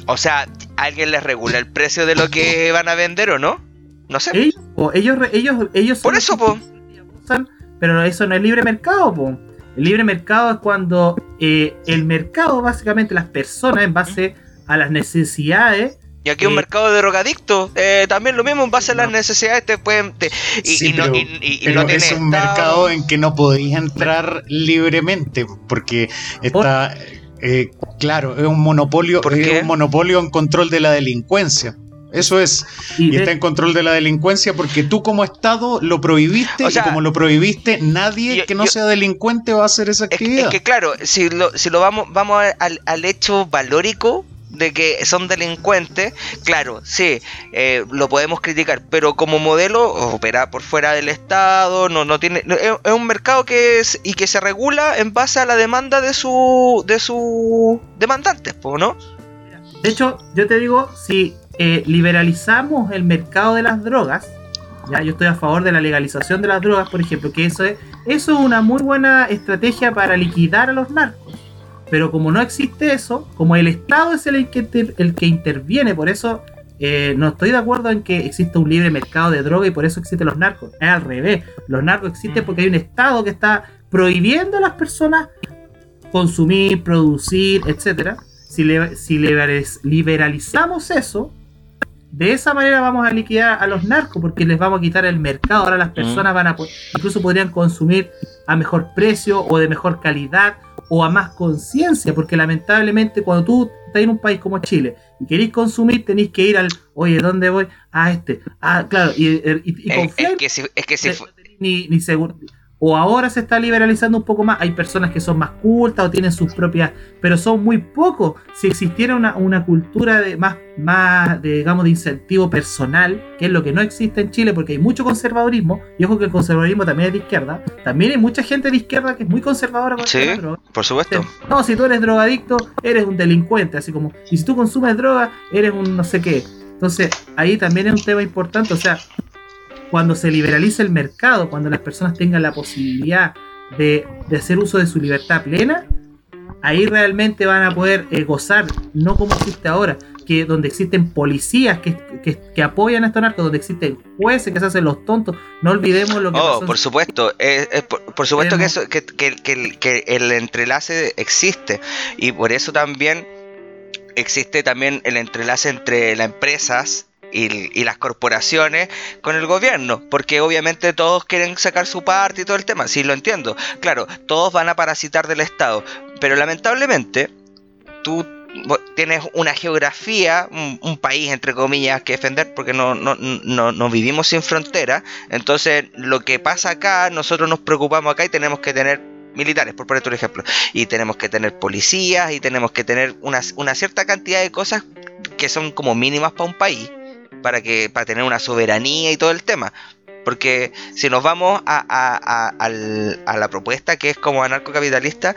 O sea, ¿alguien les regula el precio de lo que van a vender o no? No sé. Ellos, po, ellos, ellos, ellos Por eso, po. abusan, pero eso no es libre mercado, po. El libre mercado es cuando eh, el mercado, básicamente las personas, en base a las necesidades, Y aquí un Eh, mercado de drogadictos, eh, también lo mismo, en base a las No. necesidades te pueden... te- y, Sí, y no, pero- y- y- y Pero no tiene es un estado. mercado en que no podéis entrar libremente, porque está, eh, claro, es un monopolio, ¿Por es un monopolio en control de la delincuencia. Eso es, y, está en control de la delincuencia porque tú como Estado lo prohibiste O sea, y como lo prohibiste, nadie yo- que no yo- sea delincuente va a hacer esa Es, que- actividad. es que claro, si lo, si lo vamos, vamos al, al hecho valórico de que son delincuentes, claro, sí, eh, lo podemos criticar, pero como modelo opera por fuera del Estado, no, no tiene, es, un mercado que es y que se regula en base a la demanda de su de sus demandantes, ¿no? de hecho, yo te digo, si eh, liberalizamos el mercado de las drogas, ya yo estoy a favor de la legalización de las drogas, por ejemplo, que eso es, eso es una muy buena estrategia para liquidar a los narcos. Pero como no existe eso, como el Estado es el que, inter- el que interviene, por eso eh, no estoy de acuerdo en que exista un libre mercado de droga y por eso existen los narcos. Es al revés. Los narcos existen porque hay un Estado que está prohibiendo a las personas consumir, producir, etcétera. Si, le- si liberaliz- liberalizamos eso, de esa manera vamos a liquidar a los narcos porque les vamos a quitar el mercado. Ahora las personas van a incluso podrían consumir a mejor precio o de mejor calidad o a más conciencia, porque lamentablemente cuando tú estás en un país como Chile y queréis consumir, tenéis que ir al, oye, ¿dónde voy? A este. Ah, claro, y, y, y Es, confiar es que si, es que si no fu- tenéis ni, ni seguro. O ahora se está liberalizando un poco más. Hay personas que son más cultas o tienen sus propias. Pero son muy pocos. Si existiera una, una cultura de más, más de, digamos, de incentivo personal, que es lo que no existe en Chile, porque hay mucho conservadurismo. Y ojo que el conservadurismo también es de izquierda. También hay mucha gente de izquierda que es muy conservadora con Sí. por supuesto. No, si tú eres drogadicto, eres un delincuente, así como, y si tú consumes droga, eres un no sé qué. Entonces, ahí también es un tema importante, o sea, cuando se liberaliza el mercado, cuando las personas tengan la posibilidad de, de hacer uso de su libertad plena, ahí realmente van a poder eh, gozar, no como existe ahora, que donde existen policías que, que, apoyan a estos narcos, donde existen jueces que se hacen los tontos, no olvidemos lo que oh, por supuesto, por, supuesto que, eso, que el entrelace existe y por eso también existe también el entrelace entre las empresas y, las corporaciones con el gobierno, porque obviamente todos quieren sacar su parte y todo el tema, sí lo entiendo. Claro, todos van a parasitar del Estado, pero lamentablemente tú tienes una geografía, un, país entre comillas que defender, porque no, no, no, no vivimos sin frontera, entonces lo que pasa acá, nosotros nos preocupamos acá y tenemos que tener militares, por poner un ejemplo. Y tenemos que tener policías y tenemos que tener una, una, cierta cantidad de cosas que son como mínimas para un país para, que, para tener una soberanía y todo el tema. Porque si nos vamos a, la propuesta que es como anarcocapitalista,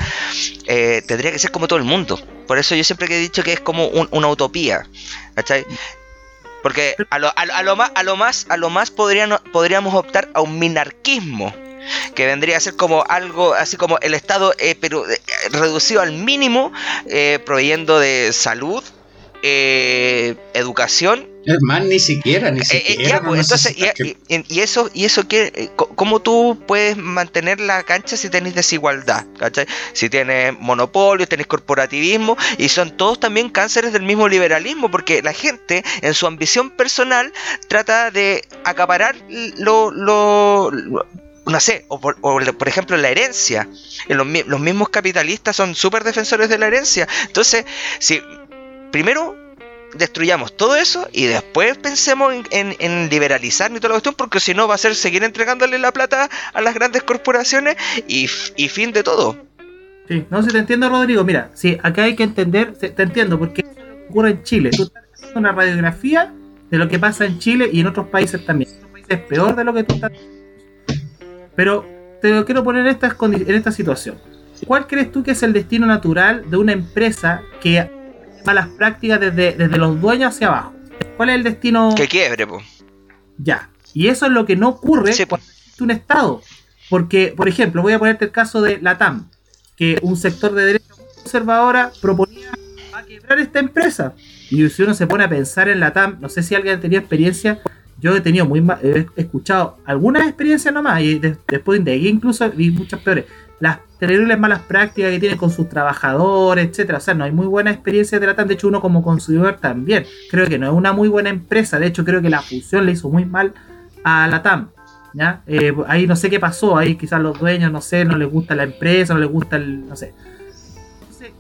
eh, tendría que ser como todo el mundo. Por eso yo siempre he dicho que es como una utopía. ¿Cachai? Porque a lo, a, lo, más, a lo más, a lo más podríamos optar a un minarquismo. Que vendría a ser como algo así como el Estado, eh, pero eh, reducido al mínimo, proveyendo de salud, educación es más, ni siquiera, ni eh, eh, siquiera. Pues, entonces, y, eso, y eso que, eh, ¿cómo tú puedes mantener la cancha si tenés desigualdad? ¿cachai? Si tienes monopolio, tenés corporativismo, y son todos también cánceres del mismo liberalismo, porque la gente, en su ambición personal, trata de acaparar lo, lo, no sé, o por, por, ejemplo la herencia. Los, los mismos capitalistas son súper defensores de la herencia. Entonces, si primero destruyamos todo eso y después pensemos en, liberalizar y toda la cuestión, porque si no va a ser seguir entregándole la plata a las grandes corporaciones y, fin de todo. Sí, no sé, te entiendo, Rodrigo. Mira, sí, acá hay que entender, te entiendo, porque ocurre en Chile. Tú estás haciendo una radiografía de lo que pasa en Chile y en otros países también. En es peor de lo que tú estás. Pero te lo quiero poner en esta, en esta situación. ¿Cuál crees tú que es el destino natural de una empresa que malas prácticas desde, desde los dueños hacia abajo. ¿Cuál es el destino? Que quiebre, pues. Ya. Y eso es lo que no ocurre en un Estado. Porque, por ejemplo, voy a ponerte el caso de la TAM, que un sector de derecha conservadora proponía a quebrar esta empresa. Y si uno se pone a pensar en la TAM, no sé si alguien ha tenido experiencia, yo he tenido muy he escuchado algunas experiencias nomás, y después de incluso vi muchas peores las terribles malas prácticas que tiene con sus trabajadores, etcétera. O sea, no hay muy buena experiencia de la TAM. De hecho, uno como consumidor también. Creo que no es una muy buena empresa. De hecho, creo que la fusión le hizo muy mal a la TAM. ¿ya? Eh, ahí no sé qué pasó. Ahí quizás los dueños, no sé, no les gusta la empresa, no les gusta el. no sé.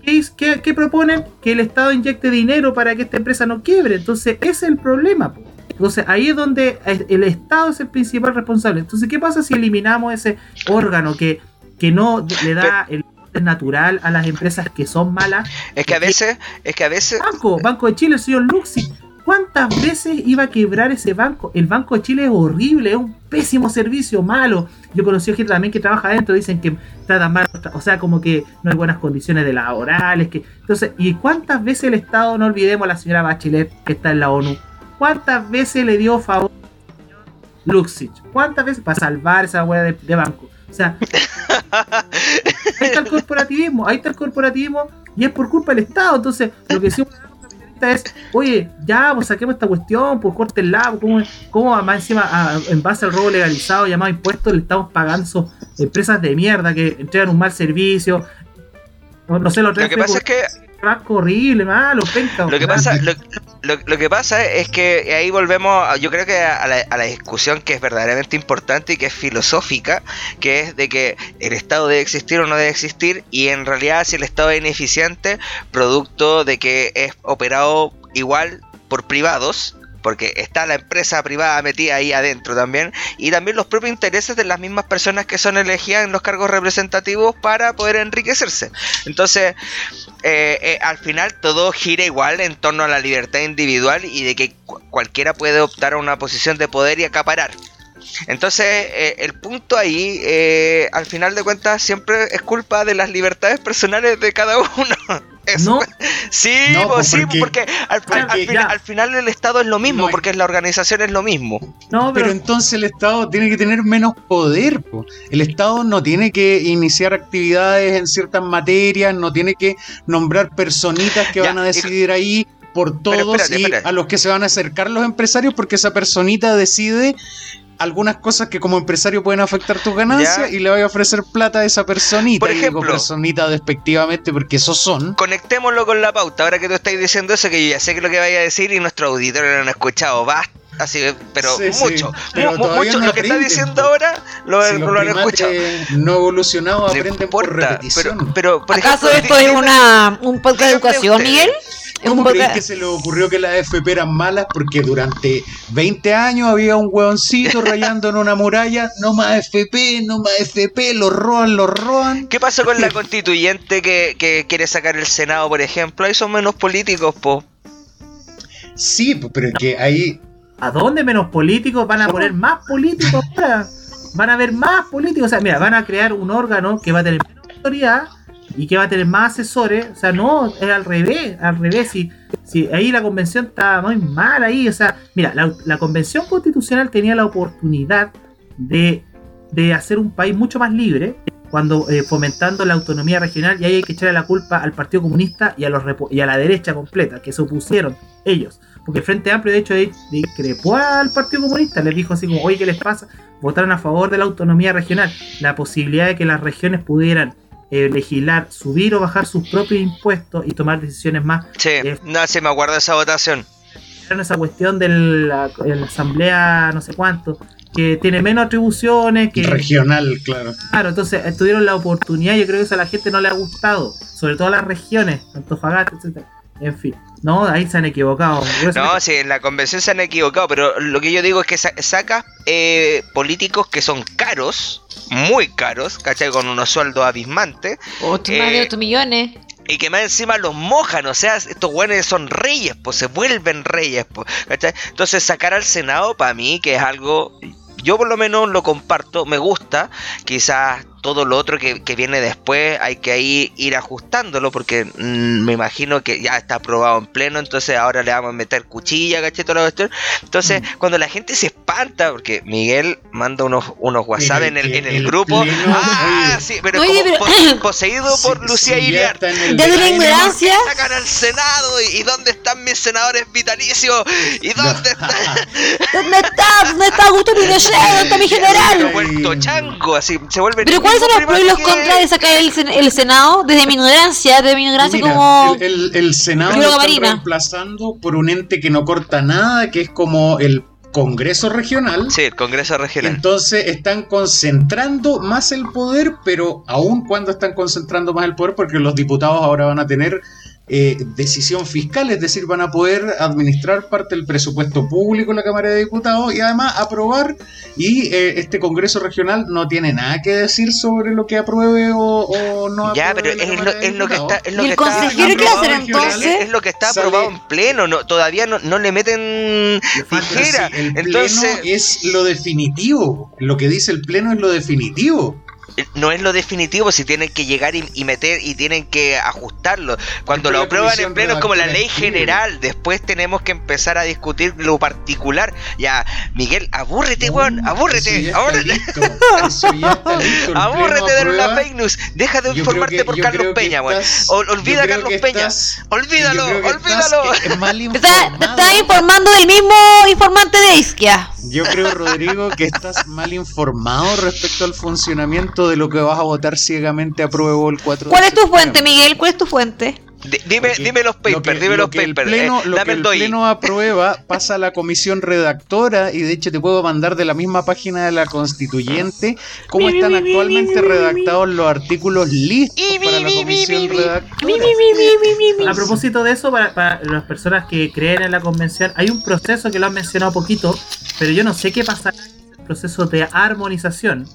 ¿Qué, qué, proponen? Que el Estado inyecte dinero para que esta empresa no quiebre. Entonces, ese es el problema. Entonces ahí es donde el Estado es el principal responsable. Entonces, ¿qué pasa si eliminamos ese órgano que que no le da el el natural a las empresas que son malas. Es que a veces, es que a veces. Banco, Banco de Chile, el señor Luxi. ¿Cuántas veces iba a quebrar ese banco? El Banco de Chile es horrible, es un pésimo servicio, malo. Yo conocí gente también que trabaja adentro, dicen que tratan mal, o sea, como que no hay buenas condiciones de laborales. Que... Entonces, ¿y cuántas veces el Estado, no olvidemos a la señora Bachelet que está en la ONU, cuántas veces le dio favor al señor Luxich? ¿Cuántas veces para salvar esa hueá de banco? O sea, ahí está el corporativismo, ahí está el corporativismo y es por culpa del Estado. Entonces, lo que decimos es, oye, ya, pues saquemos esta cuestión, pues cortenla, ¿cómo, cómo más encima, en base al robo legalizado llamado impuestos, le estamos pagando esas empresas de mierda que entregan un mal servicio? No, sé, lo, lo que pasa es que horrible, malo, Lo que pasa, lo, que pasa es que ahí volvemos, yo creo que a la, discusión que es verdaderamente importante y que es filosófica, que es de que el Estado debe existir o no debe existir, y en realidad si el Estado es ineficiente, producto de que es operado igual por privados, porque está la empresa privada metida ahí adentro también, y también los propios intereses de las mismas personas que son elegidas en los cargos representativos para poder enriquecerse. Entonces, eh, eh, al final todo gira igual en torno a la libertad individual y de que cualquiera puede optar a una posición de poder y acaparar. Entonces, eh, el punto ahí, al final de cuentas, siempre es culpa de las libertades personales de cada uno. No. Sí, No, pues, pues, sí, porque- porque, al, al- porque al fin- ya. al final el Estado es lo mismo, No, porque la organización es lo mismo. No, Pero pero, entonces el Estado tiene que tener menos poder. po. El Estado no tiene que iniciar actividades en ciertas materias, no tiene que nombrar personitas que Ya, van a y- decidir ahí por todos espérate, y espérate. a los que se van a acercar los empresarios porque esa personita decide algunas cosas que como empresario pueden afectar tus ganancias Ya. y le voy a ofrecer plata a esa personita. Por y digo ejemplo. personita despectivamente porque esos son. Conectémoslo con la pauta. Ahora que tú estás diciendo eso, que yo ya sé que lo que vaya a decir y nuestros auditores lo han escuchado basta. Así que, pero Sí, sí, mucho, pero mu- mucho. no lo que está diciendo po. ahora lo, Si los lo han escuchado. no evolucionados No aprenden por importa, repetición. pero, pero por ¿Acaso ejemplo, esto es una, un podcast de educación. Miguel? Es un ¿Cómo podcast- que se le ocurrió que las FP eran malas? Porque durante 20 años había un hueoncito rayando en una muralla, no más FP, no más FP, lo roban, lo roban. ¿Qué pasó con la constituyente que, que quiere sacar el Senado, por ejemplo? Ahí son menos políticos, po. Sí, pero es que ahí ¿a dónde menos políticos van a poner más políticos ahora? Van a haber más políticos. O sea, mira, van a crear un órgano que va a tener menos autoridad y que va a tener más asesores. O sea, no, es al revés, al revés. Si, si ahí la convención está muy mal ahí. O sea, mira, la, la convención constitucional tenía la oportunidad de, de hacer un país mucho más libre cuando eh, fomentando la autonomía regional y ahí hay que echarle la culpa al Partido Comunista y a los y a la derecha completa que se opusieron ellos porque el Frente Amplio de hecho di- discrepó al Partido Comunista les dijo así como oye qué les pasa votaron a favor de la autonomía regional la posibilidad de que las regiones pudieran eh, legislar subir o bajar sus propios impuestos y tomar decisiones más Sí, Eh. no, sí me acuerdo de esa votación. en esa cuestión de la, de la asamblea no sé cuánto que tiene menos atribuciones que regional, claro. Claro, entonces eh, tuvieron la oportunidad, yo creo que eso a la gente no le ha gustado, sobre todo a las regiones, Antofagasta, etcétera. En fin, no, ahí se han equivocado. No, sí, en la convención se han equivocado, pero lo que yo digo es que sa- saca eh, políticos que son caros, muy caros, ¿cachai? Con unos sueldos abismantes, Ocho, más de Eh, 8 millones. y que más encima los mojan, o sea, estos güeyes son reyes, pues se vuelven reyes, pues, ¿cachai? Entonces sacar al Senado, para mí, que es algo, yo por lo menos lo comparto, me gusta, quizás todo lo otro que, que viene después hay que ahí ir ajustándolo, porque mm, me imagino que ya está aprobado en pleno, entonces ahora le vamos a meter cuchilla, ¿cachai? Toda la cuestión. Entonces, Mm. cuando la gente se espanta, porque Miguel manda unos, unos WhatsApp en el, en el el grupo, pleno, ah, oye. sí, pero Oye, como pero- pos- poseído por Lucía ya Iriar. Desde la ignorancia. Sacan al Senado y, y dónde están mis senadores vitalicios y dónde está ¿Dónde está? ¿Dónde está Augusto Pinochet? ¿Dónde está mi se general? ha vuelto chango así se vuelve Pero ¿cuáles son los pros y los contras de sacar el, el Senado? Desde mi ignorancia, desde mi ignorancia Mira, como... el, el- el Senado lo están reemplazando por un ente que no corta nada, que es como el Congreso Regional. sí el Congreso Regional Entonces están concentrando más el poder, pero aún cuando están concentrando más el poder, porque los diputados ahora van a tener eh, decisión fiscal, es decir, van a poder administrar parte del presupuesto público en la Cámara de Diputados y además aprobar. Y eh, este Congreso Regional no tiene nada que decir sobre lo que apruebe o, o no ya apruebe pero la es lo, de es lo que está es lo ¿Y que el está consejero qué va a hacer aprobado en entonces? es, lo que está Sale- aprobado en pleno no, todavía no, no le meten tijera Sí, el entonces pleno es lo definitivo. Lo que dice el pleno es lo definitivo. No es lo definitivo si tienen que llegar y, y meter y tienen que ajustarlo. Cuando Después lo la aprueban en pleno es como la ley general. Después tenemos que empezar a discutir lo particular. Ya, Miguel, abúrrete, weón, No, abúrrete, está abúrrete. listo, listo. Abúrrete pleno de una aprueba. fake news. Deja de Yo informarte que- por Carlos Peña, weón. Olvida a Carlos Peña. estás- Olvídalo, olvídalo. está informando del mismo informante de Isquia. Yo creo, Rodrigo, que estás mal informado respecto al funcionamiento de lo que vas a votar ciegamente apruebo el 4 de ¿Cuál es tu fuente, Miguel? ¿Cuál es tu fuente? Di- Dime, Porque dime los lo papers, que- dime lo los que el papers. pleno- eh, lo dame que el doy. pleno aprueba pasa a la comisión redactora y de hecho te puedo mandar de la misma página de la constituyente cómo están actualmente redactados los artículos listos para la comisión redactora. A propósito de eso, para, para las personas que creen en la convención, hay un proceso que lo han mencionado poquito, pero yo no sé qué pasará en el proceso de armonización.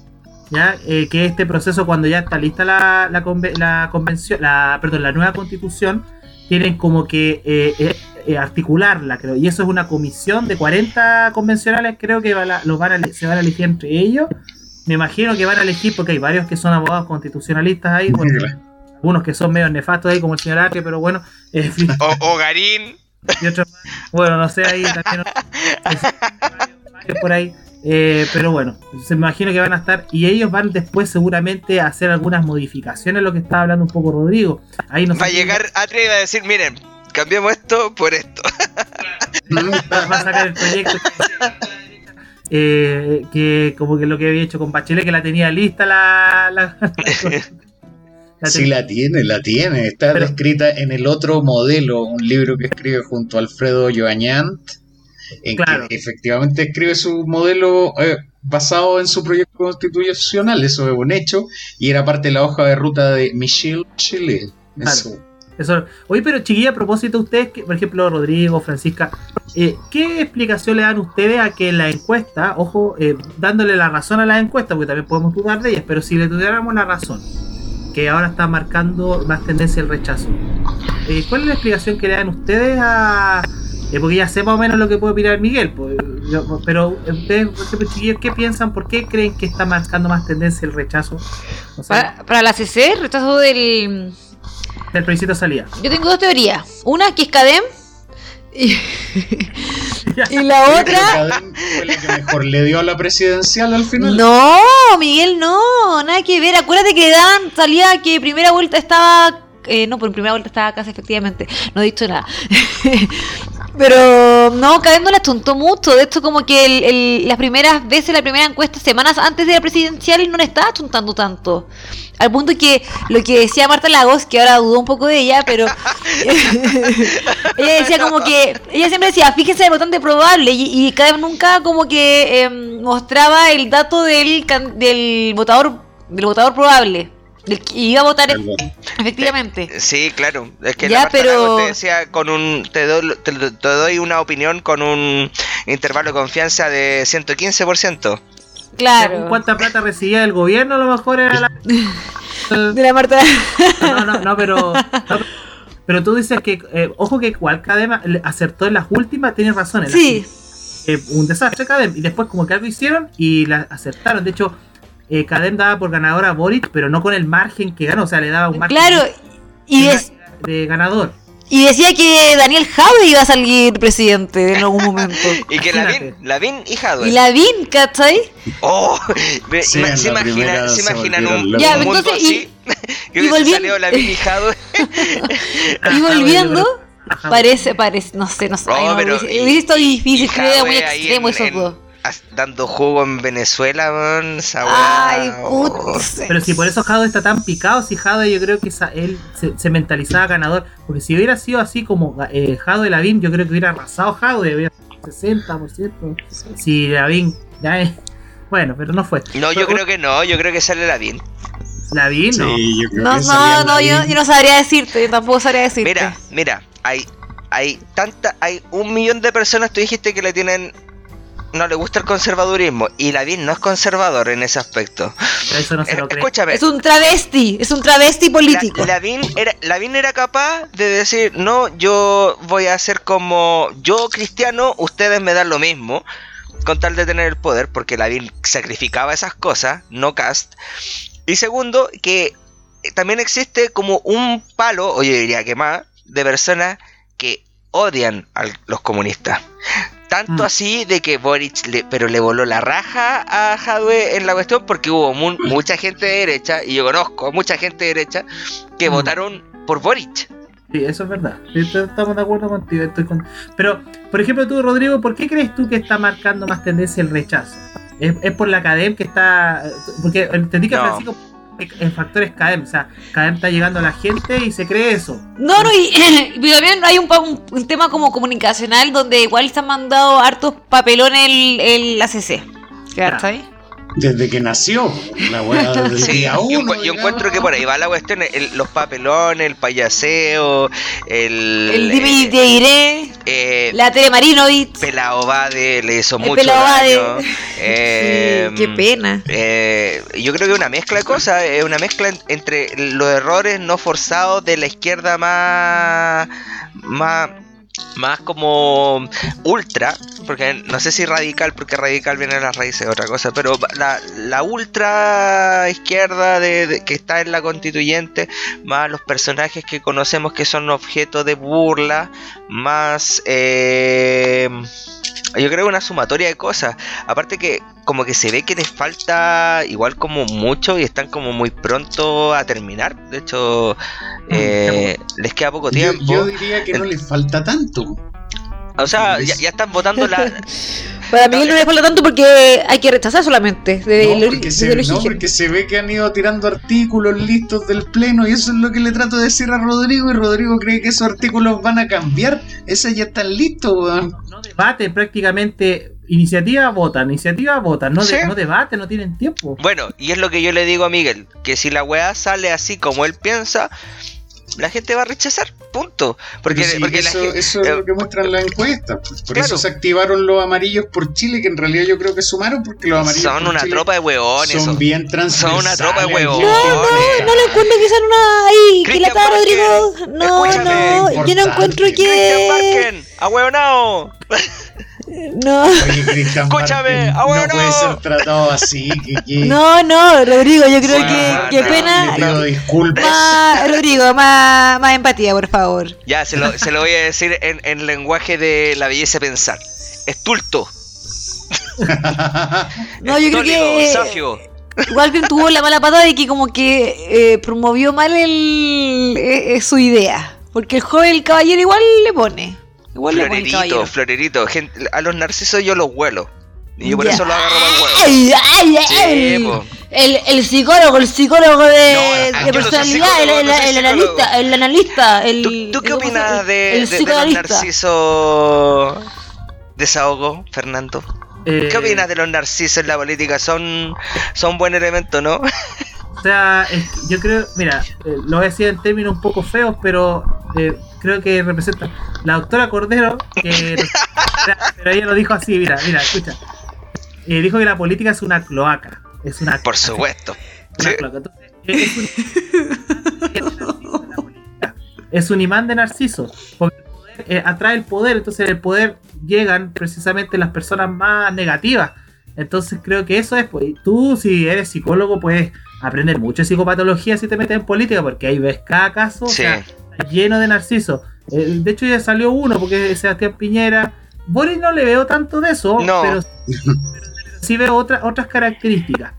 ¿Ya? Eh, que este proceso cuando ya está lista la, la, conve- la convención, la, perdón, la nueva constitución, tienen como que eh, eh, eh, articularla, creo. Y eso es una comisión de 40 convencionales, creo que va la- los van a, se van a elegir entre ellos. Me imagino que van a elegir, porque hay varios que son abogados constitucionalistas ahí, bueno, Algunos que son medio nefastos ahí, como el señor Arque, pero bueno. en fin. O, o Garín. y otros más. Bueno, no sé, ahí también. varios- varios por ahí. Eh, pero bueno, se me imagino que van a estar. Y ellos van después seguramente a hacer algunas modificaciones, lo que estaba hablando un poco Rodrigo. Ahí no sé Va a llegar Atria y va a decir, miren, cambiemos esto por esto. va, va a sacar el proyecto eh, que como que lo que había hecho con Bachelet que la tenía lista la, la, la Sí, la tiene, la tiene. Está Pero- descrita en el otro modelo, un libro que escribe junto a Alfredo Joañant, en Claro. que efectivamente escribe su modelo eh, basado en su proyecto constitucional. Eso es un hecho. Y era parte de la hoja de ruta de Michel Chile. Claro. Eso. eso. oye pero chiquilla a propósito ustedes que, por ejemplo Rodrigo Francisca eh, ¿qué explicación le dan ustedes a que la encuesta ojo eh, dándole la razón a la encuesta porque también podemos dudar de ellas pero si le tuviéramos la razón que ahora está marcando más tendencia el rechazo eh, ¿cuál es la explicación que le dan ustedes a eh, porque ya sé más o menos lo que puede opinar Miguel, pues, yo- pero ustedes, por ejemplo, chiquillos, ¿qué piensan? ¿Por qué creen que está marcando más tendencia el rechazo? O sea, Para, para la CC, rechazo del. del plebiscito salía. Yo tengo dos teorías. Una que es Cadem. Y, y la otra. Fue la que mejor le dio a la presidencial al final. No, Miguel, no, nada que ver. Acuérdate que Dan salía que primera vuelta estaba. Eh, no, por primera vuelta estaba casi efectivamente. No he dicho nada. Pero no, Cadem no la chuntó mucho. De hecho, como que las primeras veces, la primera encuesta, semanas antes de la presidencial, no le estaba chuntando tanto. Al punto que lo que decía Marta Lagos, que ahora dudó un poco de ella, pero ella decía como que, ella siempre decía, fíjense el votante probable, y, y cada nunca como que em, mostraba el dato del, del votador del votador probable, iba a votar Perdón. efectivamente. Sí, claro. Es que Ya, la pero- te decía con un te doy, te, te doy una opinión con un intervalo de confianza de 115%. Claro. ¿Cuánta plata recibía el gobierno? A lo mejor era la. De la Marta. No, no, no, pero. no, pero tú dices que, eh, ojo que igual Cadem le acertó en las últimas, tienes razón. en las Sí, eh, un desastre Cadem. Y después como que algo hicieron y la acertaron. De hecho, eh, Cadem daba por ganador a Boric, pero no con el margen que ganó. O sea, le daba un margen claro. Y, de, de ganador. y decía que Daniel Jaude iba a salir presidente en algún momento. Y que. Lavín, Lavín y Jadwe. Y Lavín, ¿cachai? Oh, me- Sí, ima- se imagina, se se imaginan un. Ya, un mundo entonces, así. que y hubiese volviendo- Lavín y Jadwe. Ah, Y volviendo, parece, parece, no sé, no sé. No, ay, no, pero hubiese- y- hubiese estado difícil, y creo que era muy Jadwe extremo en- esos en- dos. Dando jugo en Venezuela, man, esa weá, Ay, oh. Pero si por eso Jado está tan picado, si Jado yo creo que esa- él se, se mentalizaba ganador. Porque si hubiera sido así como eh, Jado de Lavín, yo creo que hubiera arrasado Jado y hubiera 60%. Si Lavín ya es. Bueno, pero no fue. No, yo creo que no, yo creo que sale Lavín. Lavín no. Sí, yo creo No, que no, salía no, yo, Lavín. yo no sabría decirte, yo tampoco sabría decirte. Mira, mira, hay, hay tanta, hay un millón de personas, tú dijiste que le tienen, no le gusta el conservadurismo, y Lavín no es conservador en ese aspecto. Pero eso no se Eh, lo cree. Escúchame, Es un travesti, es un travesti político. La- Lavín era, Lavín era capaz de decir, no, yo voy a hacer como yo cristiano, ustedes me dan lo mismo, con tal de tener el poder, porque Lavín sacrificaba esas cosas, no Cast. Y segundo, que también existe como un palo, o yo diría que más, de personas que odian a los comunistas. Tanto Mm. así de que Boric, le, pero le voló la raja a Jadwe en la cuestión porque hubo mu- mucha gente de derecha, y yo conozco a mucha gente de derecha, que Mm. votaron por Boric. Sí, eso es verdad. Estamos de acuerdo contigo. estoy con- Pero, por ejemplo, tú, Rodrigo, ¿por qué crees tú que está marcando más tendencia el rechazo? ¿Es, es por la CADEM que está.? Porque entendí que No. Francisco. El factor es CADEM, o sea, CADEM está llegando a la gente y se cree eso. No, no, y, y también hay un, un- un tema como comunicacional donde igual se han mandado hartos papelones el, el ACC. ¿Cachai? Desde que nació, la weá desde el Sí, día yo, uno. yo encuentro que por ahí va la cuestión, el- los papelones, el payaseo, el... El eh, te diré, eh, la Tere Marinovich. Pelao Bade le hizo El mucho daño. Eh, Sí, qué pena. eh, yo creo que es una mezcla de cosas, es una mezcla en- entre los errores no forzados de la izquierda más, más, más como ultra, porque no sé si radical, porque radical viene de las raíces, otra cosa, pero la, la ultra izquierda de, que está en la constituyente, más los personajes que conocemos que son objeto de burla, más... Eh, yo creo una sumatoria de cosas. Aparte que como que se ve que les falta igual como mucho y están como muy pronto a terminar. De hecho, mm, eh, les queda poco tiempo. Yo, diría que no les falta tanto. O sea, ya, ya están votando la... Para mí no le falta tanto porque hay que rechazar solamente. no, porque se, no, porque se ve que han ido tirando artículos listos del Pleno y eso es lo que le trato de decir a Rodrigo y Rodrigo cree que esos artículos van a cambiar. Esos ya están listos, weón. No debate prácticamente iniciativa vota, iniciativa vota, no, no debate, no tienen tiempo. Bueno, y es lo que yo le digo a Miguel, que si la weá sale así como él piensa, la gente va a rechazar, punto. Porque, eso, es lo eh, que muestran las encuestas. Por eso se activaron los amarillos por Chile, que en realidad yo creo que sumaron porque los amarillos son una tropa de hueones. Son bien transversales. Son una tropa de hueones. No, no, no le encuentro que sean una ahí, que la Rodrigo. No, no, yo no encuentro que. Cristian Barken, ahueonao. No. Escúchame, ah, no puede ser tratado así. No, no, Rodrigo, yo creo que, qué pena. Pido disculpas. Más, Rodrigo, más, más empatía, por favor. Ya, se lo, se lo voy a decir en, en lenguaje de la belleza pensar. Estulto. no, yo creo que. Safio. Igual que tuvo la mala patada de que como que eh, promovió mal el, eh, eh, su idea. Porque el joven el caballero igual le pone. Igual florerito, florerito. a los narcisos yo los huelo. Y yo por eso lo agarro mal huevo. Ay, ay, el, el, psicólogo, el psicólogo de, de personalidad, el, el, analista, el analista. El, ¿Tú, qué opinas de, de, los narcisos desahogo, Fernando? ¿Qué eh, opinas de los narcisos en la política? Son, son buen elemento, ¿no? O sea, yo creo, mira, eh, lo voy a decir en términos un poco feos, pero eh, creo que representa la doctora Cordero, que pero ella lo dijo así, mira, mira, escucha. Eh, dijo que la política es una cloaca. Es una Por supuesto. es, un, imán de narciso. Porque el poder, atrae el poder, entonces el poder llegan precisamente las personas más negativas. Entonces creo que eso es, pues, tú si eres psicólogo puedes aprender mucho de psicopatología si te metes en política, porque ahí ves cada caso lleno de narcisos. Eh, de hecho ya salió uno, porque es Sebastián Piñera. Boris no le veo tanto de eso, pero, sí veo otras características.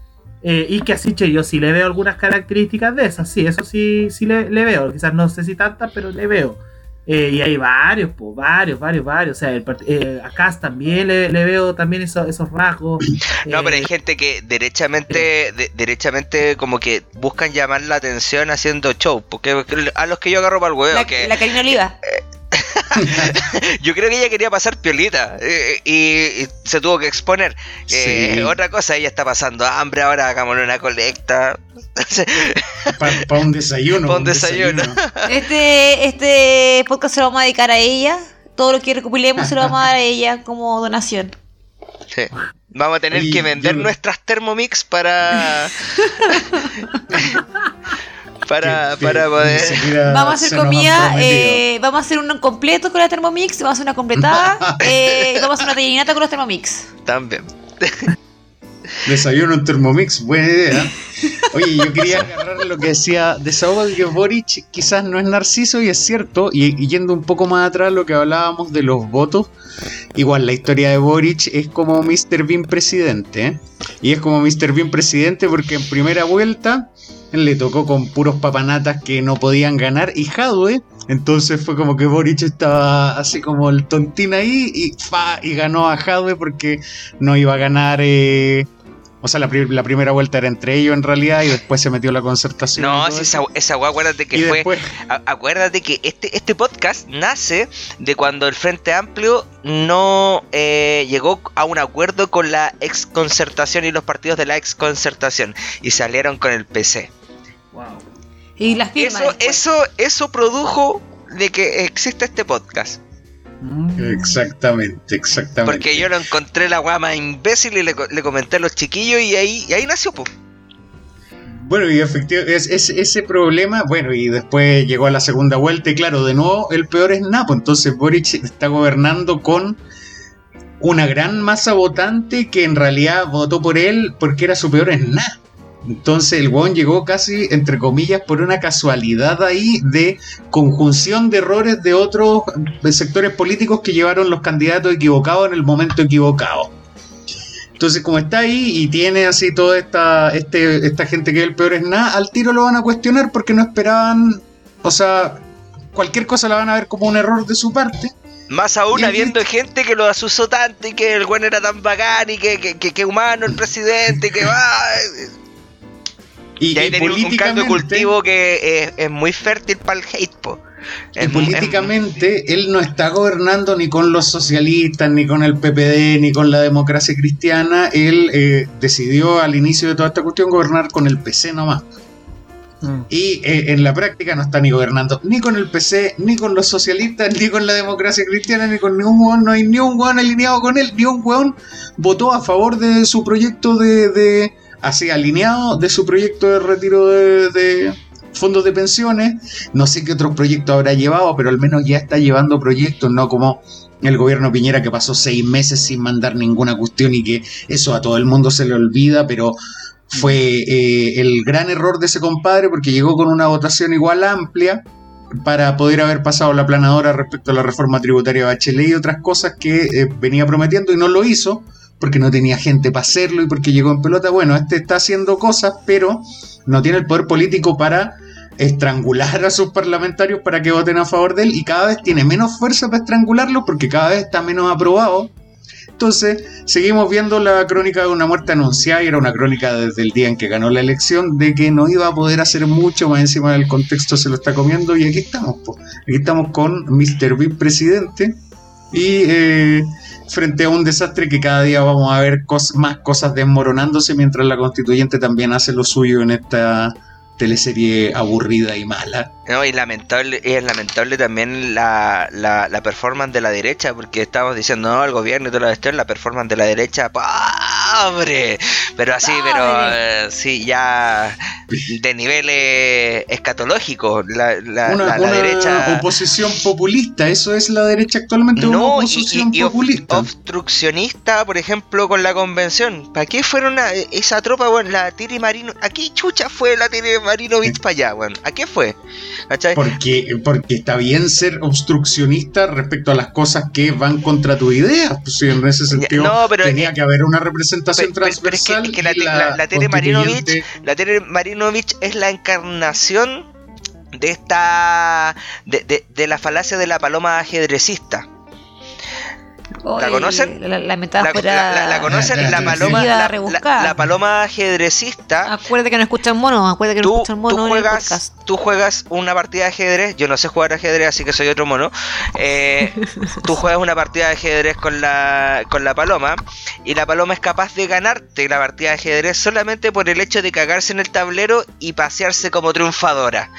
Eh, y que así, che, yo sí le veo algunas características de esas, sí, eso sí, sí le, le veo. Quizás no sé si tantas, pero le veo. Eh, y hay varios, pues, varios, varios, varios. O sea, el, eh, acá también le, veo también esos, esos rasgos. No, pero hay eh, gente que derechamente, derechamente como que buscan llamar la atención haciendo show. Porque a los que yo agarro para el huevo. La, que, la Karina Oliva. Yo creo que ella quería pasar piolita eh, y, se tuvo que exponer. Eh, otra cosa, ella está pasando hambre, ahora hagámosle una colecta. Para un desayuno. Para un desayuno. Este, este podcast se lo vamos a dedicar a ella. Todo lo que recopilemos se lo vamos a dar a ella como donación. Sí. Vamos a tener que vender nuestras Thermomix para para, para poder. Vamos a hacer comida, eh, vamos a hacer un completo con la Thermomix, vamos a hacer una completada, eh, vamos a hacer una tellinata con los Thermomix. También. Desayuno en Thermomix, buena idea. Oye, yo quería agarrar lo que decía de Saúl, que Boric quizás no es narciso y es cierto, y, yendo un poco más atrás lo que hablábamos de los votos, igual la historia de Boric es como Mr. Bean presidente, ¿eh? y es como Mr. Bean presidente porque en primera vuelta le tocó con puros papanatas que no podían ganar y Jadwe, entonces fue como que Boric estaba así como el tontín ahí y, fa, y ganó a Jadwe porque no iba a ganar eh, o sea, la, primera vuelta era entre ellos en realidad y después se metió la concertación. No, si esa, esa acuérdate que fue. acuérdate que este, este podcast nace de cuando el Frente Amplio no eh, llegó a un acuerdo con la exconcertación y los partidos de la exconcertación y salieron con el PC. Y las Eso, eso, eso produjo de que exista este podcast. Mm. Exactamente, exactamente. Porque yo lo encontré la guama imbécil y le, comenté a los chiquillos y ahí, ahí nació, pues. Bueno, y efectivamente, es, ese problema, bueno, y después llegó a la segunda vuelta y claro, de nuevo el peor es Napo, entonces Boric está gobernando con una gran masa votante que en realidad votó por él porque era superior en nada. Entonces el weón llegó casi, entre comillas, por una casualidad ahí de conjunción de errores de otros sectores políticos que llevaron los candidatos equivocados en el momento equivocado. Entonces, como está ahí y tiene así toda esta, este, esta gente que el peor es nada, al tiro lo van a cuestionar porque no esperaban, o sea, cualquier cosa la van a ver como un error de su parte. Más aún habiendo gente que lo asusó tanto y que el weón era tan bacán y que, que, que, humano el presidente y que va... Y, ahí tenía un caldo de cultivo que es, muy fértil para el hate, po. Y políticamente él no está gobernando ni con los socialistas, ni con el PPD, ni con la democracia cristiana. Él eh, decidió al inicio de toda esta cuestión gobernar con el PC nomás. Mm. Y eh, en la práctica no está ni gobernando ni con el PC, ni con los socialistas, ni con la democracia cristiana, ni con ningún hueón. No hay ni un hueón alineado con él, ni un hueón votó a favor de su proyecto de, así alineado de su proyecto de retiro de, fondos de pensiones. No sé qué otros proyectos habrá llevado, pero al menos ya está llevando proyectos, no como el gobierno Piñera que pasó seis meses sin mandar ninguna cuestión y que eso a todo el mundo se le olvida, pero fue eh, el gran error de ese compadre porque llegó con una votación igual amplia para poder haber pasado la planadora respecto a la reforma tributaria de Bachelet y otras cosas que eh, venía prometiendo y no lo hizo porque no tenía gente para hacerlo y porque llegó en pelota. Bueno, este está haciendo cosas, pero no tiene el poder político para estrangular a sus parlamentarios para que voten a favor de él y cada vez tiene menos fuerza para estrangularlo porque cada vez está menos aprobado. Entonces, seguimos viendo la crónica de una muerte anunciada y era una crónica desde el día en que ganó la elección de que no iba a poder hacer mucho, más encima del contexto se lo está comiendo y aquí estamos, aquí estamos con Mr. Big presidente y eh, frente a un desastre que cada día vamos a ver más cosas desmoronándose mientras la constituyente también hace lo suyo en esta teleserie aburrida y mala. No, y lamentable, es lamentable también la, la, performance de la derecha, porque estamos diciendo, no, el gobierno y toda la cuestión, la performance de la derecha, pobre, pero así, pero eh, sí, ya de niveles escatológicos, la, la, una, derecha... oposición populista, eso es la derecha actualmente, una oposición populista. obstruccionista, por ejemplo, con la convención, ¿para qué fueron esa tropa, bueno, la Tiri Marino, aquí chucha fue la Tiri Marinovich para allá, bueno, ¿a qué fue? Porque, porque está bien ser obstruccionista respecto a las cosas que van contra tu idea. Pues en ese sentido tenía que haber una representación transversal. que, la, la, la, Tere Marinovich, la Marinovich es la encarnación de esta de, de, de la falacia de la paloma ajedrecista. ¿La conocen? La, la metáfora. La, conocen? La paloma. La, paloma ajedrecista. Acuérdate que no escuchan mono. Acuérdate que no escuchan mono. Tú juegas, tú juegas una partida de ajedrez. Yo no sé jugar ajedrez, así que soy otro mono. Eh, tú juegas una partida de ajedrez con la, con la paloma. Y la paloma es capaz de ganarte la partida de ajedrez solamente por el hecho de cagarse en el tablero y pasearse como triunfadora.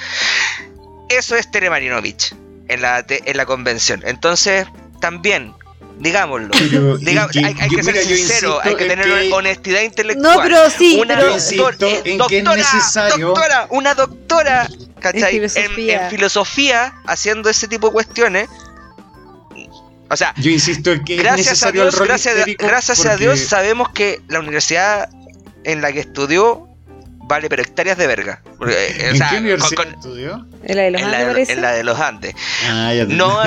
Eso es Tere Marinovich en la, en la convención. Entonces, también Digámoslo. hay, que ser sincero, hay que tener honestidad intelectual. No, pero sí, una doctora, una doctora, ¿cachai? En filosofía. haciendo ese tipo de cuestiones. O sea, yo insisto en que gracias a Dios, gracias, gracias a Dios sabemos que la universidad en la que estudió vale, pero hectáreas de verga. Eh, ¿En qué universidad estudió? ¿En la de los Andes? En la de los Andes. Ah, no,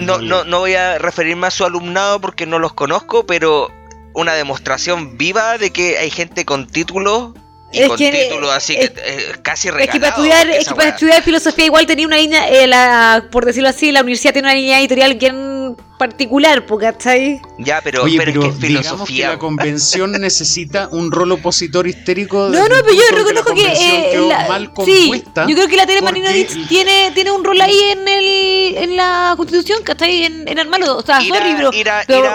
no, no, voy a referirme a su alumnado porque no los conozco, pero una demostración viva de que hay gente con títulos y con títulos así que eh, casi regalado. Es que para estudiar, es que para estudiar filosofía igual tenía una línea, eh, la, por decirlo así, la universidad tiene una línea editorial bien particular, ¿cachai? Ya, pero, pero, es que filosofía. Que la convención necesita un rol opositor histérico. No, no, pero yo reconozco que. Eh, mal sí, yo creo que la Tere Marinovich tiene, tiene un rol ahí en el en la constitución, ¿cachai? En, en armarlo. O sea, sorry, bro. pero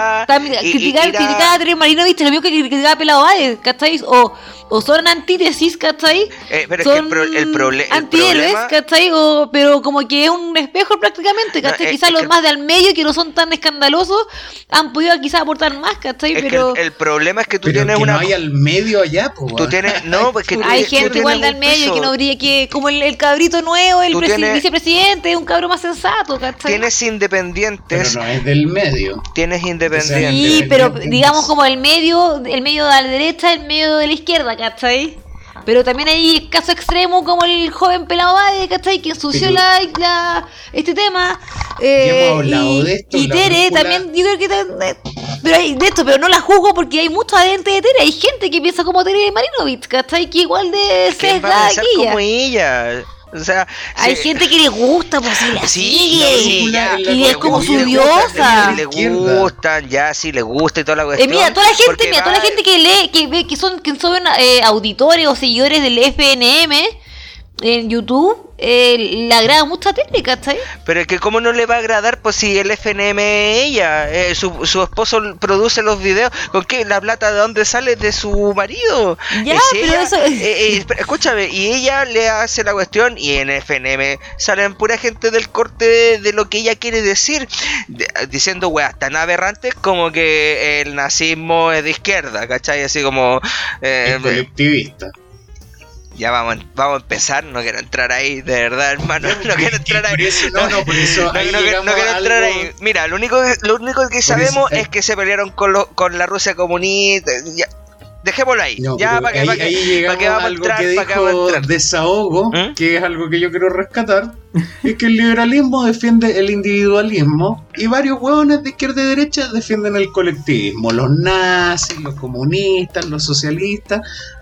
criticar, criticar a Tere Marinovich, lo mismo que criticar a Pelado Báez, ¿cachai? O o son antítesis, ¿cachai? Eh, pero son es que el, el, problema. Antihéroes, ¿cachai? O, pero como que es un espejo prácticamente, ¿cachai? Quizás los más de al medio que no son tan tan escandalosos, han podido quizás aportar más, ¿cachai? Es que Pero el, el problema es que tú Pero tienes que una. no hay al medio allá, pues. Tú tienes. No, porque tú, hay tú gente igual del un medio peso. que no brilla, que como el, el cabrito nuevo, el Tú presi- tienes- vicepresidente, un cabro más sensato, ¿cachai? Tienes Pero independientes. no es del medio. Tienes independientes. Sí, pero digamos como el medio, el medio de la derecha, el medio de la izquierda, ¿cachai? Pero también hay casos extremos como el joven pelado Bade, ¿cachai? Que ensució la, la- este tema. Eh, hemos hablado y, de esto, y Tere también, yo creo que pero hay de esto, pero no la juzgo porque hay mucho adentro de Tere. Hay gente que piensa como Tere Marinovich, ¿cachai? Que igual de ¿Quién va sesgada a pensar que como ella. O sea, Hay sí, gente que le gusta, pues si la Sí, sigue. sí, ya. y es como su Le diosa. Le gustan, ya, sí, le gusta y toda la Eh, cuestión. mira, toda la gente, mira, toda la gente que lee, que ve, que son, que son eh, auditores o seguidores del FNM en YouTube, eh, le agrada mucho a Tere, ¿cachai? Pero es que cómo no le va a agradar pues si el FNM es ella, eh, su, su esposo produce los videos, ¿con qué? ¿La plata de dónde sale? De su marido. Ya, Es pero ella, eso- eh, eh, escúchame, y ella le hace la cuestión y en FNM salen pura gente del corte de, de lo que ella quiere decir, de- diciendo weas tan aberrantes como que el nazismo es de izquierda, ¿cachai? Así como... eh, Es colectivista. Ya vamos, vamos a empezar, no quiero entrar ahí, de verdad, hermano, no quiero entrar ahí. No, no, por eso. No, quiero entrar algo- ahí. Mira, lo único, que- lo único que eso, sabemos eh. es que se pelearon con, lo- con la Rusia comunista. Ya, dejémoslo ahí. No, ya, para que, ahí, pa' que- ahí vamos a algo entrar, que pa' que vamos a dijo entrar. desahogo, ¿Mm? que es algo que yo quiero rescatar, es que el liberalismo defiende el individualismo y varios hueones de izquierda y derecha defienden el colectivismo, los nazis, los comunistas, los socialistas.